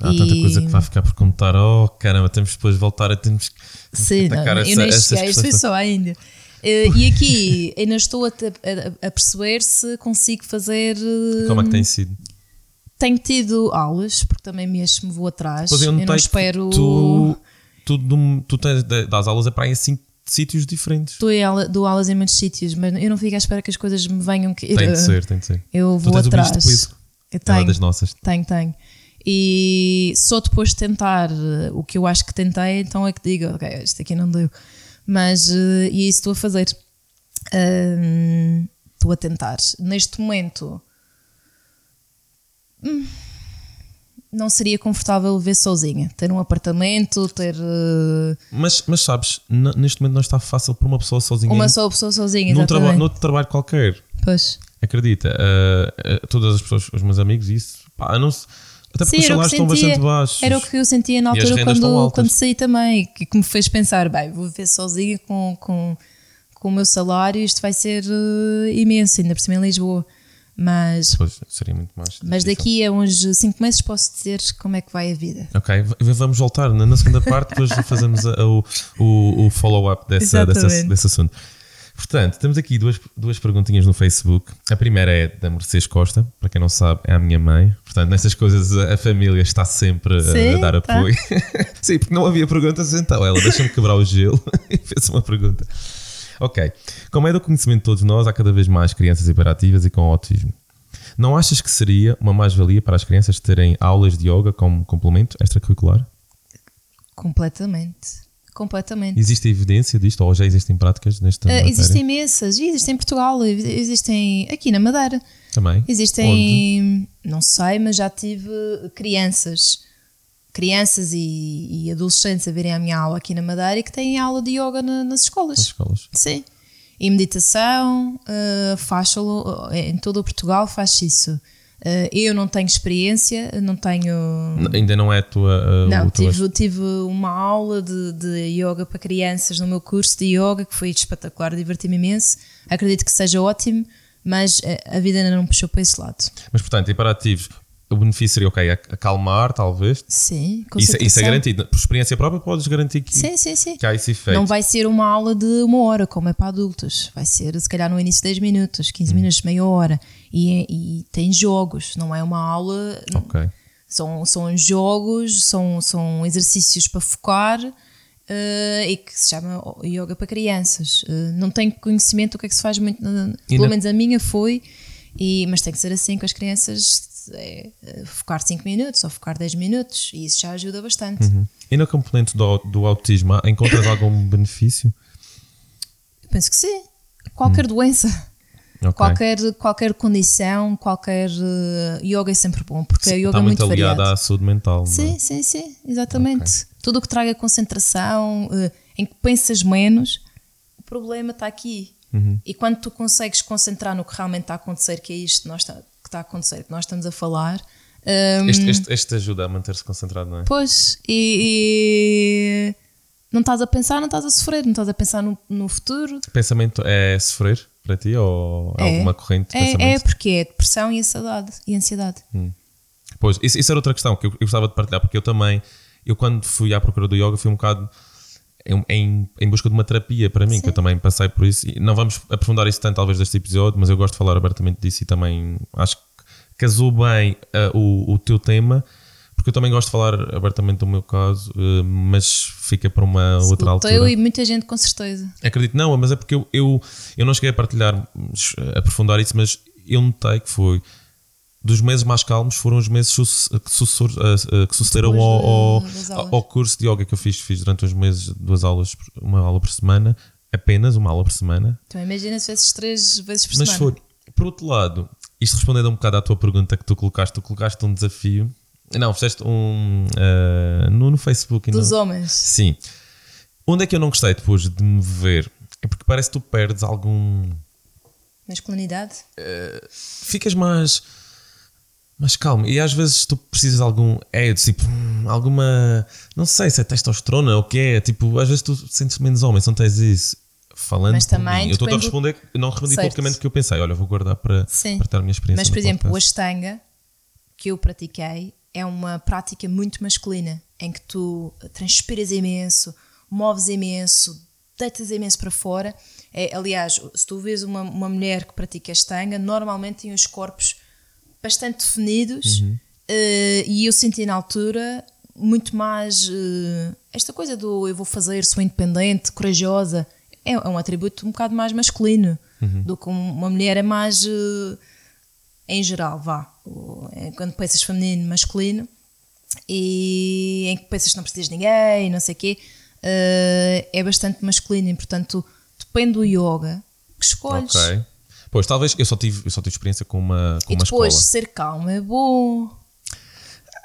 Há e... tanta coisa que vai ficar por contar. Oh, caramba, temos depois de voltar a termos que Sim, não, essa, eu nem cheguei, isto foi só a Índia. Uh, e aqui (laughs) ainda estou a, a, a, perceber se consigo fazer. Uh, Como é que tem sido? Tenho tido aulas, porque também mesmo vou atrás. Pois eu, eu não espero. Tu, tu, tu, tu tens, das aulas é para aí assim sítios diferentes. Dou, aula, dou aulas em muitos sítios, mas eu não fico à espera que as coisas me venham. Que, tem de ser, tem de ser. Eu vou tu atrás. Bicho eu tenho, é das nossas. Tenho, tenho. E só depois de tentar eh, o que eu acho que tentei, então é que digo, ok, isto aqui não deu. Mas, uh, e isso estou a fazer. Uh, estou a tentar. Neste momento. Hum, não seria confortável viver sozinha. Ter um apartamento, ter. Uh... Mas, mas sabes, neste momento não está fácil para uma pessoa sozinha. Uma só pessoa sozinha, num, traba noutro trabalho qualquer. Pois. Acredita, uh, uh, todas as pessoas, os meus amigos, isso, pá, não se. Até porque Sim, os salários estão bastante baixos. Era o que eu sentia na altura quando, quando saí também, que, que me fez pensar, bem, vou viver sozinha com, com, com o meu salário, isto vai ser imenso, ainda por cima em Lisboa. Mas, pois, seria muito mais mas daqui a uns 5 meses posso dizer como é que vai a vida. Ok, vamos voltar na segunda parte, depois (laughs) fazemos a, o, o, o follow-up dessa, dessa, desse assunto. Portanto, temos aqui duas, duas perguntinhas no Facebook. A primeira é da Mercedes Costa, para quem não sabe, é a minha mãe. Portanto, nessas coisas a família está sempre Sim, a, dar tá. apoio. (laughs) Sim, porque não havia perguntas, então ela deixa-me quebrar o gelo (laughs) e fez uma pergunta. Ok. Como é do conhecimento de todos nós, há cada vez mais crianças hiperativas e com autismo. Não achas que seria uma mais-valia para as crianças terem aulas de yoga como complemento extracurricular? Completamente. Completamente. Existe evidência disto ou já existem práticas nesta uh, Existem imensas. Existem em Portugal, existem aqui na Madeira. Também? Existem, Onde? não sei, mas já tive crianças crianças e, e, adolescentes a verem a minha aula aqui na Madeira e que têm aula de yoga na, nas escolas. Nas escolas. Sim. E meditação, uh, faz-lo, eh, em todo o Portugal faz isso. Uh, eu não tenho experiência, não tenho. Ainda não é a tua. Uh, não, tive, tua... tive uma aula de, de yoga para crianças no meu curso de yoga que foi espetacular, diverti-me imenso. Acredito que seja ótimo, mas a vida ainda não puxou para esse lado. Mas, portanto, imperativos, o benefício seria, ok, acalmar, talvez. Sim, isso, isso, é garantido. Por experiência própria, podes garantir que, sim, sim, sim. que há esse efeito. Não vai ser uma aula de uma hora, como é para adultos. Vai ser, se calhar, no início 10 minutos, 15 hum. minutos, meia hora. E, e, tem jogos, não é uma aula. Ok. São, são jogos, são, são exercícios para focar. Uh, e que se chama Yoga para Crianças. Uh, não tenho conhecimento do que é que se faz muito, pelo na... menos a minha foi, e, mas tem que ser assim com as crianças é, é focar 5 minutos ou focar 10 minutos e isso já ajuda bastante. Uhum. E na componente do, do autismo, encontras algum (coughs) benefício? Eu penso que sim. Qualquer uhum. doença. Okay. Qualquer, qualquer condição, qualquer uh, yoga é sempre bom, porque sim, a yoga está é muito, muito aliada variado. à saúde mental. Sim, é? sim, sim, exatamente. Okay. Tudo o que traga concentração, uh, em que pensas menos, o problema está aqui. Uhum. E quando tu consegues concentrar no que realmente está a acontecer, que é isto nós que está a acontecer, que nós estamos a falar. Um, este, este, este, ajuda a manter-se concentrado, não é? Pois, e, e, não estás a pensar, não estás a sofrer, não estás a pensar no, no futuro. Pensamento é sofrer para ti ou é, alguma corrente de é, pensamento? É, porque é depressão e ansiedade. E ansiedade. Hum. Pois, isso, isso, era outra questão que eu, eu gostava de partilhar, porque eu também, eu quando fui à procura do yoga, fui um bocado em, em, busca de uma terapia para mim, Sim. que eu também passei por isso. E não vamos aprofundar isso tanto, talvez, deste episódio, mas eu gosto de falar abertamente disso e também acho que casou bem uh, o, o teu tema, porque eu também gosto de falar abertamente do meu caso, uh, mas fica para uma Se outra altura. Eu e muita gente, com certeza. Acredito, não, mas é porque eu, eu, eu não cheguei a partilhar, a aprofundar isso, mas eu notei que foi dos meses mais calmos foram os meses que, sucessor, uh, que sucederam ao, ao, ao, curso de yoga que eu fiz. Fiz durante uns meses duas aulas, uma aula por semana, apenas uma aula por semana. Então imagina se vezes três vezes por Mas semana. Mas foi, por outro lado, isto respondendo um bocado à tua pergunta que tu colocaste, tu colocaste um desafio. Não, fizeste um uh, no, no Facebook. Dos no, homens. Sim. Onde é que eu não gostei depois de me ver? É porque parece que tu perdes algum. Masculinidade? Uh, ficas mais mas calma, e às vezes tu precisas de algum. É, tipo, alguma. Não sei se é testosterona ou o que é. Tipo, às vezes tu sentes menos homem, se não tens isso. Falando mas também mim. Eu estou a responder, não respondi certo. publicamente porque eu pensei, olha, vou guardar para, Sim. para ter a minha experiência. Mas, por exemplo, o Ashtanga que eu pratiquei é uma prática muito masculina, em que tu transpiras imenso, moves imenso, deitas imenso para fora. É, aliás, se tu vês uma, uma mulher que pratica Ashtanga, normalmente tem os corpos bastante definidos uhum. uh, e eu senti na altura muito mais uh, esta coisa do eu vou fazer, sou independente, corajosa, é, é um atributo um bocado mais masculino uhum. do que uma mulher é mais uh, em geral, vá. É quando pensas feminino, masculino e em que pensas que não precisas de ninguém, não sei o quê, é bastante masculino e portanto depende do yoga que escolhes. Okay. Pois, talvez eu só tive, eu só tive experiência com uma, com e uma depois, escola. ser calmo é bom.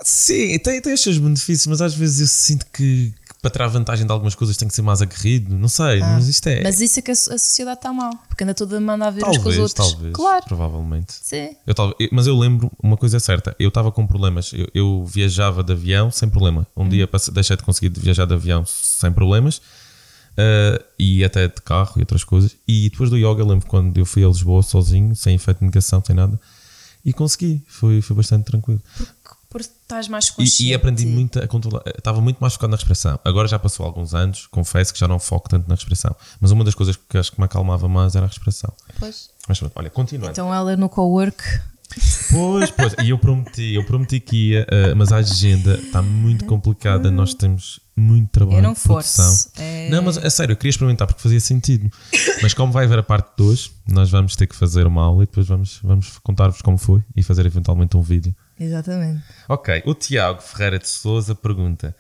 Sim, tem, tem estes benefícios, mas às vezes eu sinto que, que para tirar vantagem de algumas coisas tem que ser mais aguerrido. Não sei, ah, mas isto é. Mas isso é que a, a sociedade está mal, porque anda toda a mandar a ver talvez, uns com os outros. Talvez, claro. provavelmente. Sim. Eu, mas eu lembro, uma coisa é certa, eu estava com problemas. Eu, eu, viajava de avião sem problema. Um hum. dia deixei de conseguir viajar de avião sem problemas Uh, e até de carro e outras coisas. E depois do yoga, lembro quando eu fui a Lisboa sozinho, sem efeito de negação, sem nada, e consegui. Foi, foi bastante tranquilo. Porque, estás mais consciente. E, e aprendi muito a controlar. Estava muito mais focado na respiração. Agora já passou alguns anos, confesso que já não foco tanto na respiração. Mas uma das coisas que acho que me acalmava mais era a respiração. Pois. Mas pronto, olha, continuando. Então ela no co-work Pois, pois, e eu prometi, eu prometi que ia, uh, mas a agenda está muito (laughs) complicada, nós temos muito trabalho. Eu não forço. É... Não, mas a sério, eu queria experimentar porque fazia sentido. Mas como vai haver a parte 2, nós vamos ter que fazer uma aula e depois vamos, vamos contar-vos como foi e fazer eventualmente um vídeo. Exatamente. Ok, o Tiago Ferreira de Souza pergunta: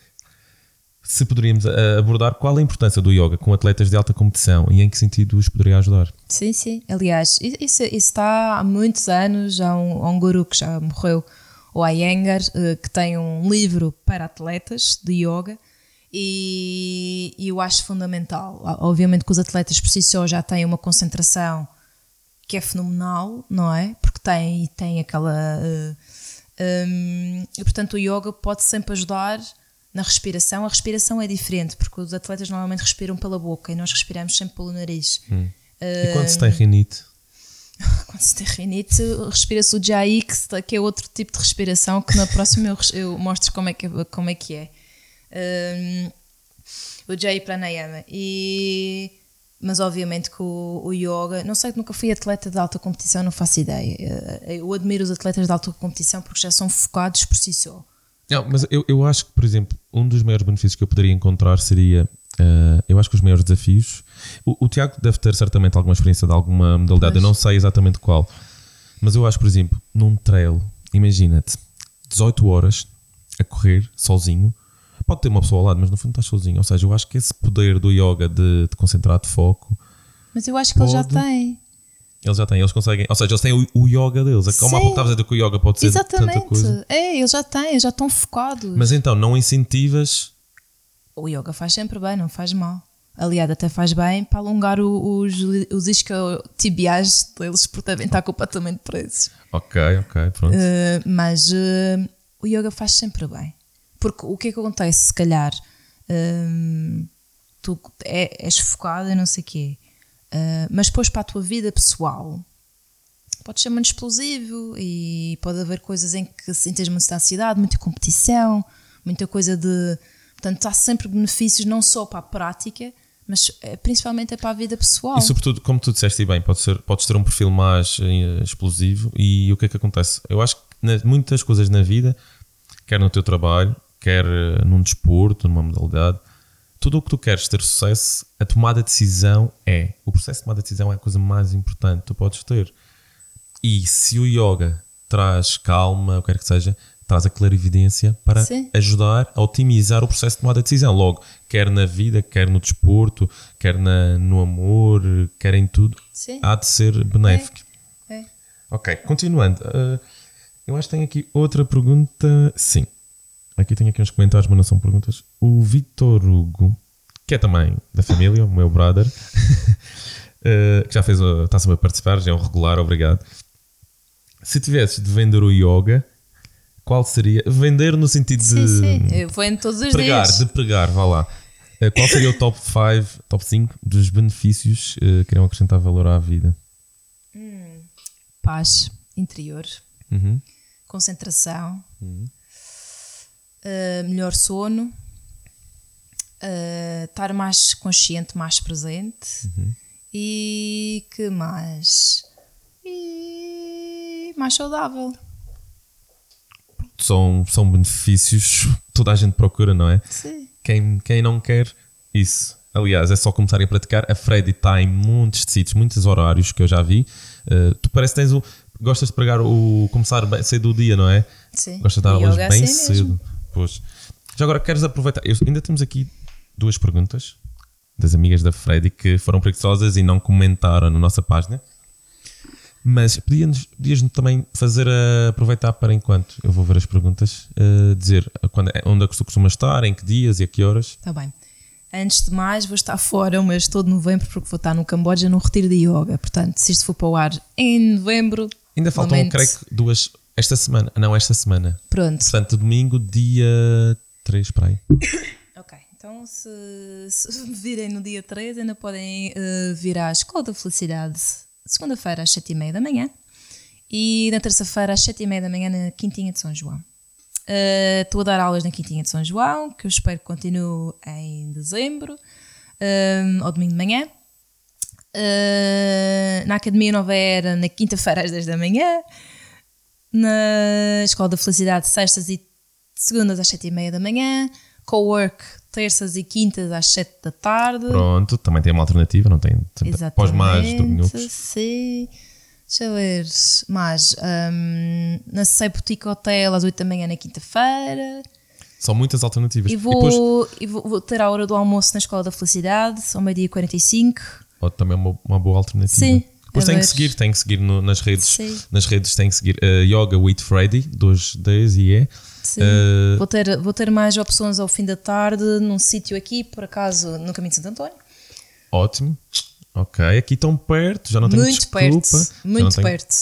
se poderíamos uh, abordar qual a importância do yoga com atletas de alta competição e em que sentido os poderia ajudar. Sim, sim. Aliás, isso, isso está há muitos anos. Há um, há um guru que já morreu, o Iyengar, uh, que tem um livro para atletas de yoga e, e, eu acho fundamental. Obviamente que os atletas por si só já têm uma concentração que é fenomenal, não é? Porque tem, tem aquela. Uh, um, e portanto o yoga pode sempre ajudar na respiração, a respiração é diferente, porque os atletas normalmente respiram pela boca e nós respiramos sempre pelo nariz. Hum. Uh, e quando se tem rinite? (laughs) Quando se tem rinite, respira-se o Jai, que, que é outro tipo de respiração, que na próxima eu, eu mostro como é que, como é. Que é. Um, o Jai Pranayama. E, mas obviamente que o, o, yoga, não sei, nunca fui atleta de alta competição, não faço ideia. Eh, eu admiro os atletas de alta competição porque já são focados por si só. Não, mas eu, eu acho que, por exemplo, um dos maiores benefícios que eu poderia encontrar seria. Uh, eu acho que os maiores desafios. O, o, Tiago deve ter certamente alguma experiência de alguma modalidade, pois. eu não sei exatamente qual. Mas eu acho, por exemplo, num trail, imagina-te, 18 horas a correr sozinho. Pode ter uma pessoa ao lado, mas no fundo estás sozinho. Ou seja, eu acho que esse poder do yoga de, de concentrar de foco. Mas eu acho que pode... ele já tem. Eles já têm, eles conseguem. Ou seja, eles têm o, o yoga deles. É como há pouco estavas a dizer que o yoga pode ser Exatamente. tanta coisa. É, eles já têm, já estão focados. Mas então, não incentivas. O yoga faz sempre bem, não faz mal. Aliás, até faz bem para alongar os, os isquiotibiais deles, porque devem estar completamente presos. Ok, ok, pronto. Uh, mas uh, o yoga faz sempre bem. Porque o que é que acontece, se calhar, uh, tu é, és focado e não sei o quê Uh, mas depois para a tua vida pessoal pode ser muito explosivo e pode haver coisas em que sentes muita ansiedade, muita competição, muita coisa de. Portanto, há sempre benefícios não só para a prática, mas eh, principalmente é para a vida pessoal. E sobretudo, como tu disseste bem, pode ser, podes ter um perfil mais uh, explosivo e o que é que acontece? Eu acho que muitas coisas na vida, quer no teu trabalho, quer uh, num desporto, numa modalidade, tudo o que tu queres ter sucesso, a tomada de decisão é. O processo de tomada de decisão é a coisa mais importante que tu podes ter. E se o yoga traz calma, o que quer que seja, traz a clarividência para Sim. ajudar a otimizar o processo de tomada de decisão. Logo, quer na vida, quer no desporto, quer na, no amor, quer em tudo, Sim. há de ser benéfico. É. É. Ok, continuando. Uh, eu acho que tenho aqui outra pergunta. Sim. Aqui tenho aqui uns comentários, mas não são perguntas. O Vitor Hugo, que é também da família, o meu brother, uh, (laughs) que já fez, está sempre a participar, já é um regular, obrigado. Se tivesses de vender o yoga, qual seria? Vender no sentido sim, de. Sim, eu vendo todos os pregar, dias. De pregar, vá lá. Eh, qual seria o top 5, top 5 dos benefícios uh, que iriam acrescentar valor à vida? Hum, paz interior, uhum. concentração, uhum. Uh, melhor sono, uh, estar mais consciente, mais presente uhum. e que mais? E mais saudável são, são benefícios toda a gente procura, não é? Sim. Quem, quem não quer isso. Aliás, é só começar a praticar. A Freddy está em muitos sítios, muitos horários que eu já vi. Uh, tu parece que tens o. Gostas de pregar o. começar bem cedo o dia, não é? Sim. Gostas de dar aulas bem assim cedo. Mesmo. Pois. Já agora queres aproveitar. Eu, ainda temos aqui duas perguntas das amigas da Freddy que foram preguiçosas e não comentaram na nossa página. Mas podias-nos podias também fazer a, aproveitar para enquanto eu vou ver as perguntas, uh, dizer quando, é, onde é que tu costumas estar, em que dias e a que horas. Está bem. Antes de mais, vou estar fora o mês todo de novembro porque vou estar no Camboja num retiro de yoga. Portanto, se isto for para o ar em novembro. Ainda faltam, momento... creio que, duas. Esta semana. Não, esta semana. Pronto. Portanto, domingo, dia 3 para aí. (coughs) Ok. Então, se, se virem no dia 3, ainda podem uh, vir à Escola da Felicidade segunda-feira às sete e meia da manhã e na terça-feira às sete e meia da manhã na Quintinha de São João. Uh, estou a dar aulas na Quintinha de São João, que eu espero que continue em dezembro, uh, ao domingo de manhã. Uh, na Academia Nova Era, na quinta-feira às 10 da manhã. Na Escola da Felicidade, sextas e segundas às 7 e meia da manhã. Co-work, terças e quintas às 7 da tarde. Pronto, também tem uma alternativa, não tem pós mais minutos. Sim. Deixa eu ver mais. Um, na Sei Boutique Hotel às 8 da manhã na quinta-feira. São muitas alternativas. E vou, e depois... e vou, vou, ter a hora do almoço na Escola da Felicidade, ao meio-dia 45. Oh, também é uma, uma boa alternativa. Sim. Depois tem que seguir, tem que seguir no, nas redes. Sim. Nas redes tem que seguir uh, Yoga with Freddy, dois Ds e E. Sim. Uh, vou, ter, vou ter mais opções ao fim da tarde num sítio aqui, por acaso, no Caminho de Santo António. Ótimo. Ok, aqui tão perto, já não tenho muito desculpa. Perto, muito tenho... perto.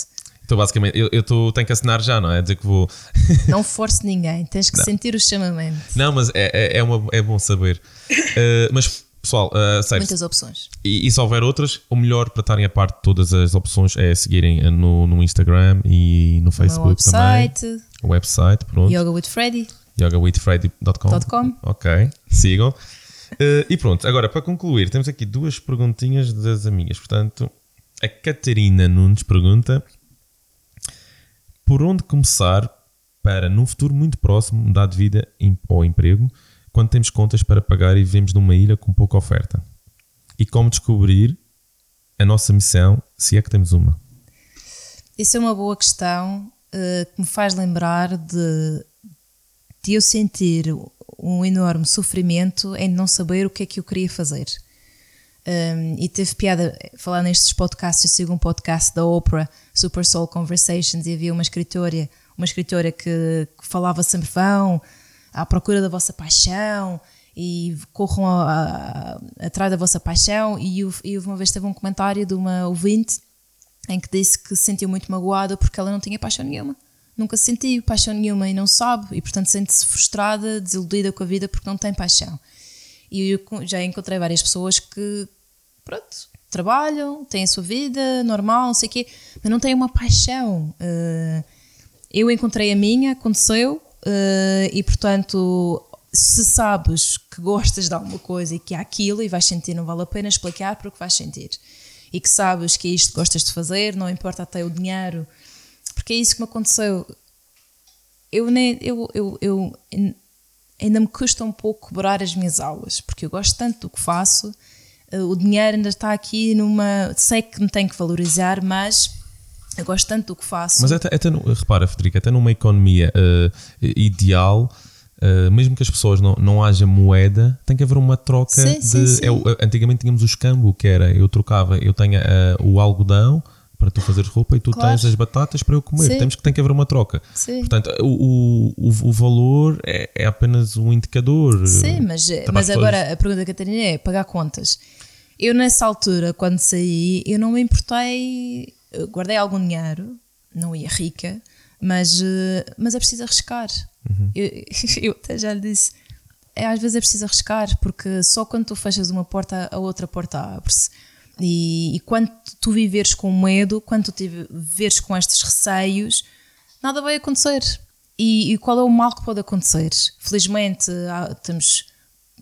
Então, basicamente, eu, eu tô, tenho que assinar já, não é? Dizer que vou. (laughs) não force ninguém, tens que não. sentir o chamamento. Não, mas é, é, é, uma, é bom saber. Uh, mas Pessoal, uh, muitas opções. E, e, se houver outras, o melhor para estarem a parte de todas as opções é seguirem no, no Instagram e no Facebook o website, também. O website, pronto. Yoga with Freddy. yogawithfreddy.com. Ok, sigam. Uh, e pronto, agora para concluir, temos aqui duas perguntinhas das amigas. Portanto, a Catarina Nunes pergunta: Por onde começar para, num futuro muito próximo, mudar de vida ou emprego? Quando temos contas para pagar e vivemos numa ilha com pouca oferta? E como descobrir a nossa missão, se é que temos uma? Isso é uma boa questão uh, que me faz lembrar de, de eu sentir um enorme sofrimento em não saber o que é que eu queria fazer. Um, e teve piada falar nestes podcasts. Eu sigo um podcast da Oprah, Super Soul Conversations, e havia uma escritora, uma escritora que, que falava sempre: vão, à procura da vossa paixão e corram a, a, atrás da vossa paixão. E, e uma vez teve um comentário de uma ouvinte em que disse que se sentiu muito magoada porque ela não tinha paixão nenhuma. Nunca sentiu paixão nenhuma e não sabe, e portanto sente-se frustrada, desiludida com a vida porque não tem paixão. E eu já encontrei várias pessoas que, pronto, trabalham, têm a sua vida normal, não sei o quê, mas não têm uma paixão. Eh, eu encontrei a minha, aconteceu, Uh, e portanto, se sabes que gostas de alguma coisa e que há aquilo e vais sentir, não vale a pena explicar porque vais sentir. E que sabes que é isto que gostas de fazer, não importa até o dinheiro, porque é isso que me aconteceu. Eu, nem, eu, eu, eu ainda me custa um pouco cobrar as minhas aulas, porque eu gosto tanto do que faço, uh, o dinheiro ainda está aqui numa. Sei que me tenho que valorizar, mas Eu gosto tanto do que faço. Mas até, até repara, Federica, até numa economia uh, ideal, uh, mesmo que as pessoas não, não haja moeda, tem que haver uma troca sim, de. Sim, sim. É, antigamente tínhamos o escambo, que era eu trocava, eu tenho uh, o algodão para tu fazeres roupa e tu claro. tens as batatas para eu comer. Temos que tem que haver uma troca. Sim. Portanto, o, o, o valor é, é, apenas um indicador. Sim, mas, mas agora a pergunta da Catarina é pagar contas. Eu nessa altura, quando saí, eu não me importei guardei algum dinheiro, não ia rica, mas, eh, mas é preciso arriscar. Uhum. Eu, (laughs) eu até já lhe disse, é, às vezes é preciso arriscar, porque só quando tu fechas uma porta, a outra porta abre-se. E, e, quando tu viveres com medo, quando tu viveres com estes receios, nada vai acontecer. E, e, qual é o mal que pode acontecer? Felizmente, há, temos,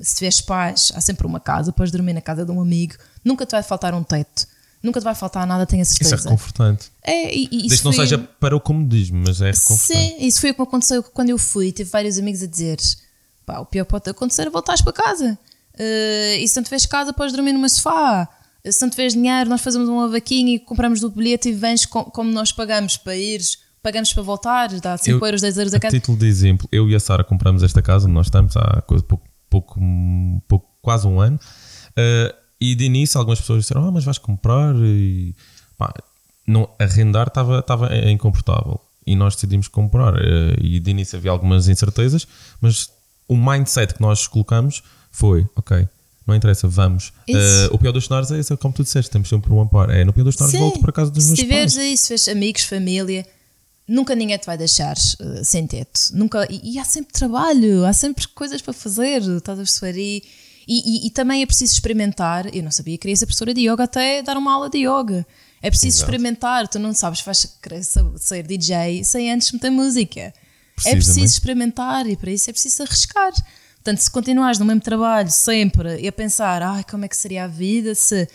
se tiveres paz, há sempre uma casa, podes dormir na casa de um amigo, nunca te vai faltar um teto nunca te vai faltar nada, tenho a certeza. Isso é reconfortante. É, e, e Desde que não foi... seja para o comodismo, mas é reconfortante. Sim, isso foi o que aconteceu quando eu fui. Tive vários amigos a dizer: pá, o pior pode acontecer é voltares para casa. Uh, e se não tiveres casa, podes dormir numa sofá. Se não tiveres dinheiro, nós fazemos uma vaquinha e compramos do bilhete e vens com, como nós pagamos para ires, pagamos para voltar, dá 5 euros, 10 euros a casa. A título de exemplo, eu e a Sara compramos esta casa nós estamos há pouco, pouco, pouco quase um ano. Uh, e de início algumas pessoas disseram: Ah, mas vais comprar e pá, não, arrendar estava incomportável. E nós decidimos comprar. Eh, e de início havia algumas incertezas, mas o mindset que nós colocamos foi: Ok, não interessa, vamos. Uh, o pior dos cenários é esse, como tu disseste, temos sempre um amparo. É, no pior dos cenários volto para casa dos se meus pais. Se tiveres tiveres amigos, família, nunca ninguém te vai deixar uh, sem teto. Nunca, e, e, há sempre trabalho, há sempre coisas para fazer, estás a perceber? E, e, e, e, também é preciso experimentar. Eu não sabia que queria ser professora de yoga até dar uma aula de yoga. É preciso Exato. experimentar. Tu não sabes, vais ser DJ sem antes meter música. É preciso experimentar e para isso é preciso arriscar. Portanto, se continuares no mesmo trabalho sempre e a pensar, ai, como é que seria a vida se.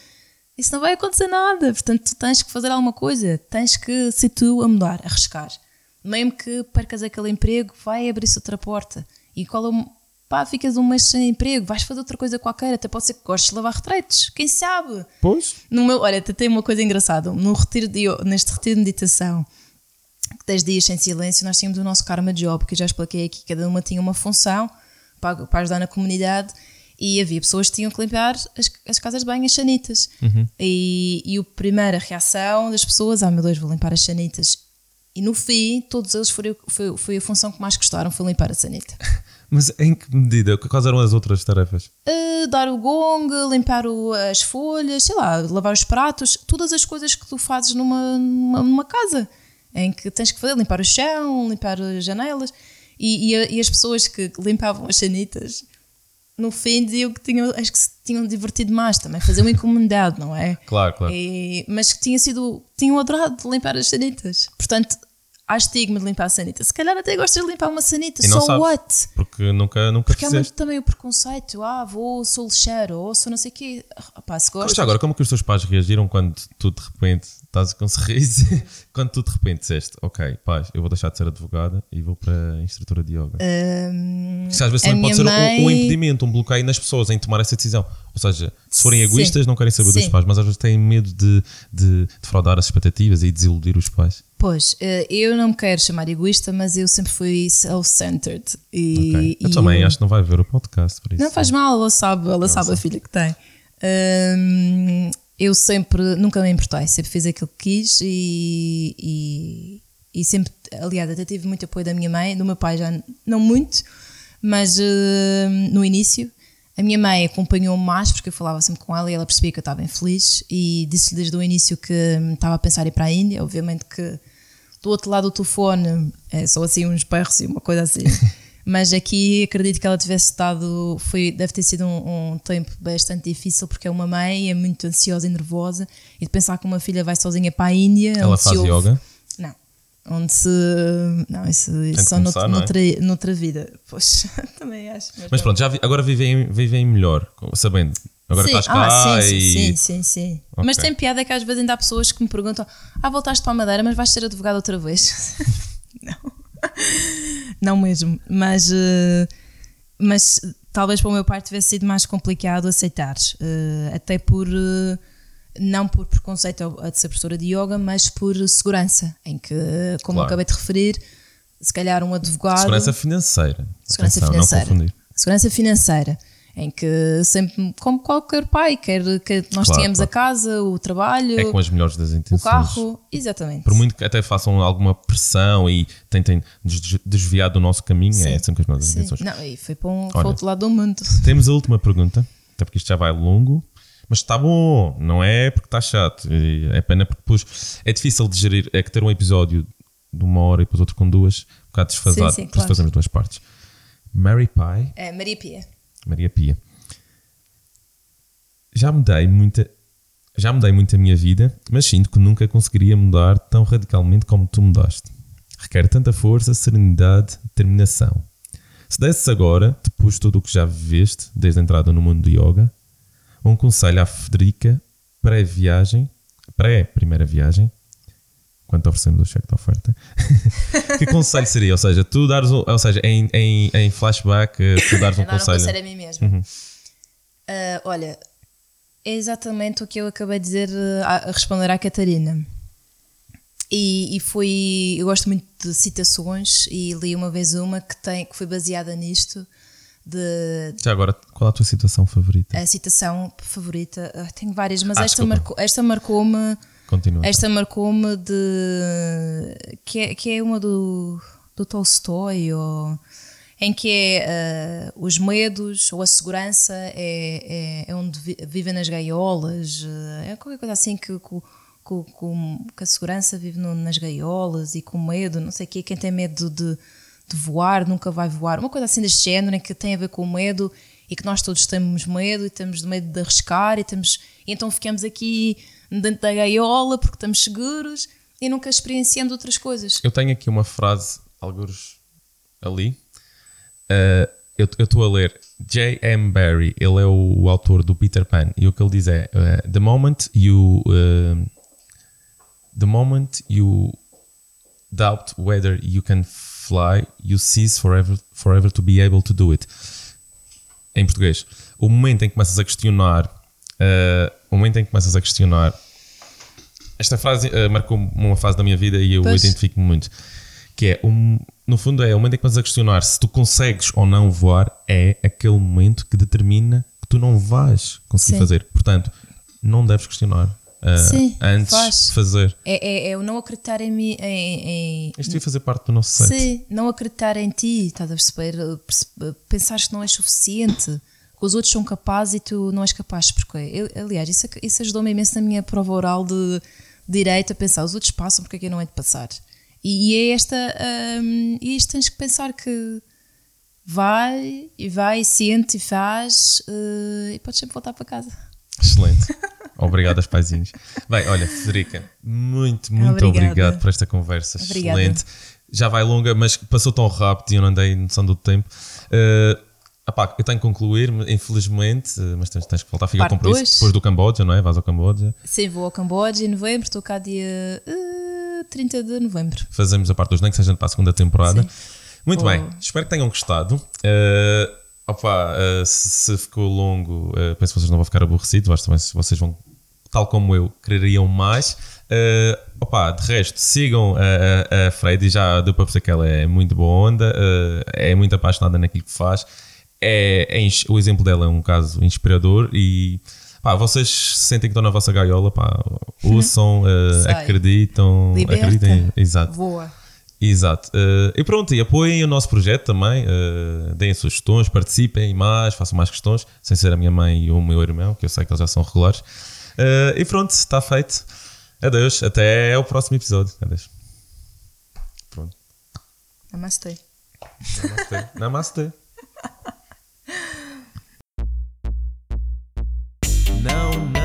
Isso não vai acontecer nada. Portanto, tu tens que fazer alguma coisa. Tens que ser tu a mudar, a arriscar. Mesmo que percas aquele emprego, vai abrir-se outra porta. E qual é o pá, ficas um mês sem emprego, vais fazer outra coisa qualquer, até pode ser que gostes de lavar retretes, quem sabe? Pois. No meu, olha, tem uma coisa engraçada, no retiro de, neste retiro de meditação, 10 dias sem silêncio, nós tínhamos o nosso karma job, que eu já expliquei aqui, cada uma tinha uma função para, para ajudar na comunidade e havia pessoas que tinham que limpar as, as casas de banho, as sanitas. Uhum. E, e a primeira reação das pessoas, ah meu Deus, vou limpar as sanitas. E no fim, todos eles foi, foi, foi a função que mais gostaram, foi limpar a sanita. (laughs) Mas em que medida? Quais eram as outras tarefas? Uh, dar o gong, limpar o, as folhas, sei lá, lavar os pratos, todas as coisas que tu fazes numa, numa, numa casa, em que tens que fazer, limpar o chão, limpar as janelas. E, e, e, as pessoas que limpavam as sanitas, no fim diziam que tinham, acho que se tinham divertido mais também, fazer uma incomodidade, não é? Claro, claro. E, mas que tinha sido, tinham adorado limpar as sanitas. Portanto, há estigma de limpar a sanita. Se calhar até gostas de limpar uma sanita, só so what? Porque nunca, nunca Porque há também o preconceito, ah, vou, sou lixeiro, ou sou não sei o quê. Rapaz, se gostas... agora, como é que os teus pais reagiram quando tu de repente estás com um sorriso, quando tu de repente disseste, ok, pais, eu vou deixar de ser advogada e vou para a instrutora de yoga? Um, Porque às vezes também pode ser mãe... um, um, impedimento, um bloqueio nas pessoas em tomar essa decisão. Ou seja, se forem egoístas, Sim. não querem saber Sim. dos pais, mas às vezes têm medo de, de defraudar as expectativas e desiludir os pais. Pois, eh, eu não me quero chamar egoísta, mas eu sempre fui self-centered. E, okay. Eu também eu... acho que não vai ver o podcast, por isso. Não faz mal, ela sabe, ela sabe, sabe a filha que tem. Um, eu sempre, nunca me importei, sempre fiz aquilo que quis e, e, e, sempre, aliás, até tive muito apoio da minha mãe, do meu pai já não muito, mas uh, no início. A minha mãe acompanhou-me mais porque eu falava sempre com ela e ela percebia que eu estava infeliz e disse-lhe desde o início que estava a pensar em ir para a Índia. Obviamente que do outro lado do telefone é só assim uns berros e uma coisa assim. (laughs) Mas aqui acredito que ela tivesse estado, foi, deve ter sido um, um, tempo bastante difícil porque é uma mãe, é muito ansiosa e nervosa e de pensar que uma filha vai sozinha para a Índia. Ela faz yoga? Não. Onde se. Não, isso, isso só começar, noutra, é? noutra vida. Pois, (laughs) também acho. Mas, mas pronto, já vi, agora vivem, vivem melhor, sabendo Agora sim. estás cá ah, sim, e... sim, sim, sim. Okay. Mas tem piada que às vezes ainda há pessoas que me perguntam ah, voltaste para a Madeira, mas vais ser advogado outra vez? (laughs) não. Não mesmo. Mas, uh, mas talvez para o meu pai tivesse sido mais complicado aceitar. Uh, até por... Uh, não por preconceito a de ser professora de yoga, mas por segurança, em que, como claro. acabei de referir, se calhar um advogado. Segurança financeira. Segurança Atenção, financeira. Segurança financeira em que sempre, como qualquer pai, quer que nós claro, tenhamos claro. a casa, o trabalho, é com as melhores das intenções. o carro, exatamente. Por muito que até façam alguma pressão e tentem desviar do nosso caminho, Sim. é sempre com as melhores das intenções. Não, e foi para, um, Olha, para outro lado do mundo. Temos a última pergunta, até porque isto já vai longo. Mas está bom, não é porque está chato. É pena porque depois é difícil de gerir. É que ter um episódio de uma hora e depois outro com duas, um bocado desfasado. Sim, sim, claro. fazemos duas partes. Mary Pie. É, Maria Pia. Maria Pia. Já mudei muita, já mudei muito a minha vida, mas sinto que nunca conseguiria mudar tão radicalmente como tu mudaste. Requer tanta força, serenidade, determinação. Se desses agora, depois de tudo o que já viveste, desde a entrada no mundo do yoga, um conselho à Federica pré-viagem, pré-primeira viagem, quando oferecemos o cheque de oferta, (laughs) que conselho seria? Ou seja, tu dares, um, ou seja, em, em, em flashback, eh, tu dares um conselho. Um conselho a mim mesmo. Uhum. Uh, olha, é exatamente o que eu acabei de dizer eh, a, a responder à Catarina. E, e, foi. Eu gosto muito de citações e li uma vez uma que, tem, que foi baseada nisto. De, Já agora, qual é a tua citação favorita? A citação favorita, uh, tenho várias, mas ah, esta, marcou, esta marcou-me Continua. Esta marcou-me de. Que é, que é uma do, do Tolstói, ou, em que é uh, os medos ou a segurança é, é, é onde vi, vivem nas gaiolas. Uh, é qualquer coisa assim que, que, que, que a segurança vive no, nas gaiolas e com medo, não sei o quê. Quem tem medo de, de voar nunca vai voar. Uma coisa assim deste género, em que tem a ver com o medo e que nós todos temos medo e temos medo de arriscar e, temos, e então ficamos aqui dentro da gaiola porque estamos seguros e nunca experienciamos outras coisas. Eu tenho aqui uma frase, alguns ali. Uh, eu estou a ler J.M. Barry, ele é o, o, autor do Peter Pan, e o que ele diz é: uh, The moment you. Uh, the moment you doubt whether you can fly, you cease forever, forever to be able to do it. Em português, o momento em que começas a questionar uh, o momento em que começas a questionar. Esta frase uh, marcou uma fase da minha vida e eu identifico-me muito. Que é, um, no fundo, é o momento em que começas a questionar se tu consegues ou não voar, é aquele momento que determina que tu não vais conseguir Sim. fazer. Portanto, não deves questionar. Uh, Sim, antes faz. de fazer. É, é, é, o não acreditar em mim. Em, em, Isto devia fazer parte do nosso site. Sim, não acreditar em ti, estás a perceber? Pensares que não é suficiente os outros são capazes e tu não és capaz. Porque, eu, aliás, isso, isso ajudou-me imenso na minha prova oral de, direito a pensar: os outros passam, porque é que eu não é de passar? E, e é esta. Um, e isto tens que pensar que vai e vai, e sente e faz uh, e podes sempre voltar para casa. Excelente. Obrigado aos paizinhos. Bem, olha, Federica, muito, muito Obrigada. obrigado por esta conversa. Obrigada. Excelente. Já vai longa, mas passou tão rápido e eu não dei noção do tempo. Uh, Epá, eu tenho que concluir, infelizmente, mas tens, tens que voltar a ficar com compromisso depois do Camboja, não é? Vais ao Camboja. Sim, vou ao Camboja em novembro, estou cá dia uh, eh, 30 de novembro. Fazemos a parte dos nem que seja para a segunda temporada. Sim. Muito bem, espero que tenham gostado. Uh, opa, uh, se, se, ficou longo, uh, penso que vocês não vão ficar aborrecidos, acho também se vocês vão, tal como eu, quereriam mais. Uh, opa, de resto, sigam a, a, a Freddy, já deu para perceber que ela é muito boa onda, é muito apaixonada naquilo que faz é, é, o exemplo dela é um caso inspirador e pá, vocês sentem que estão na vossa gaiola, pá, ouçam, uh, acreditam, Liberta, acreditem, exato. Voa. Exato. Uh, e pronto, e apoiem o nosso projeto também, uh, deem sugestões, participem mais, façam mais questões, sem ser a minha mãe e o meu irmão, que eu sei que eles já são regulares. Uh, e pronto, está feito. Adeus, até o próximo episódio. Adeus. Pronto. Namastê. Namastê. Namastê. now, now.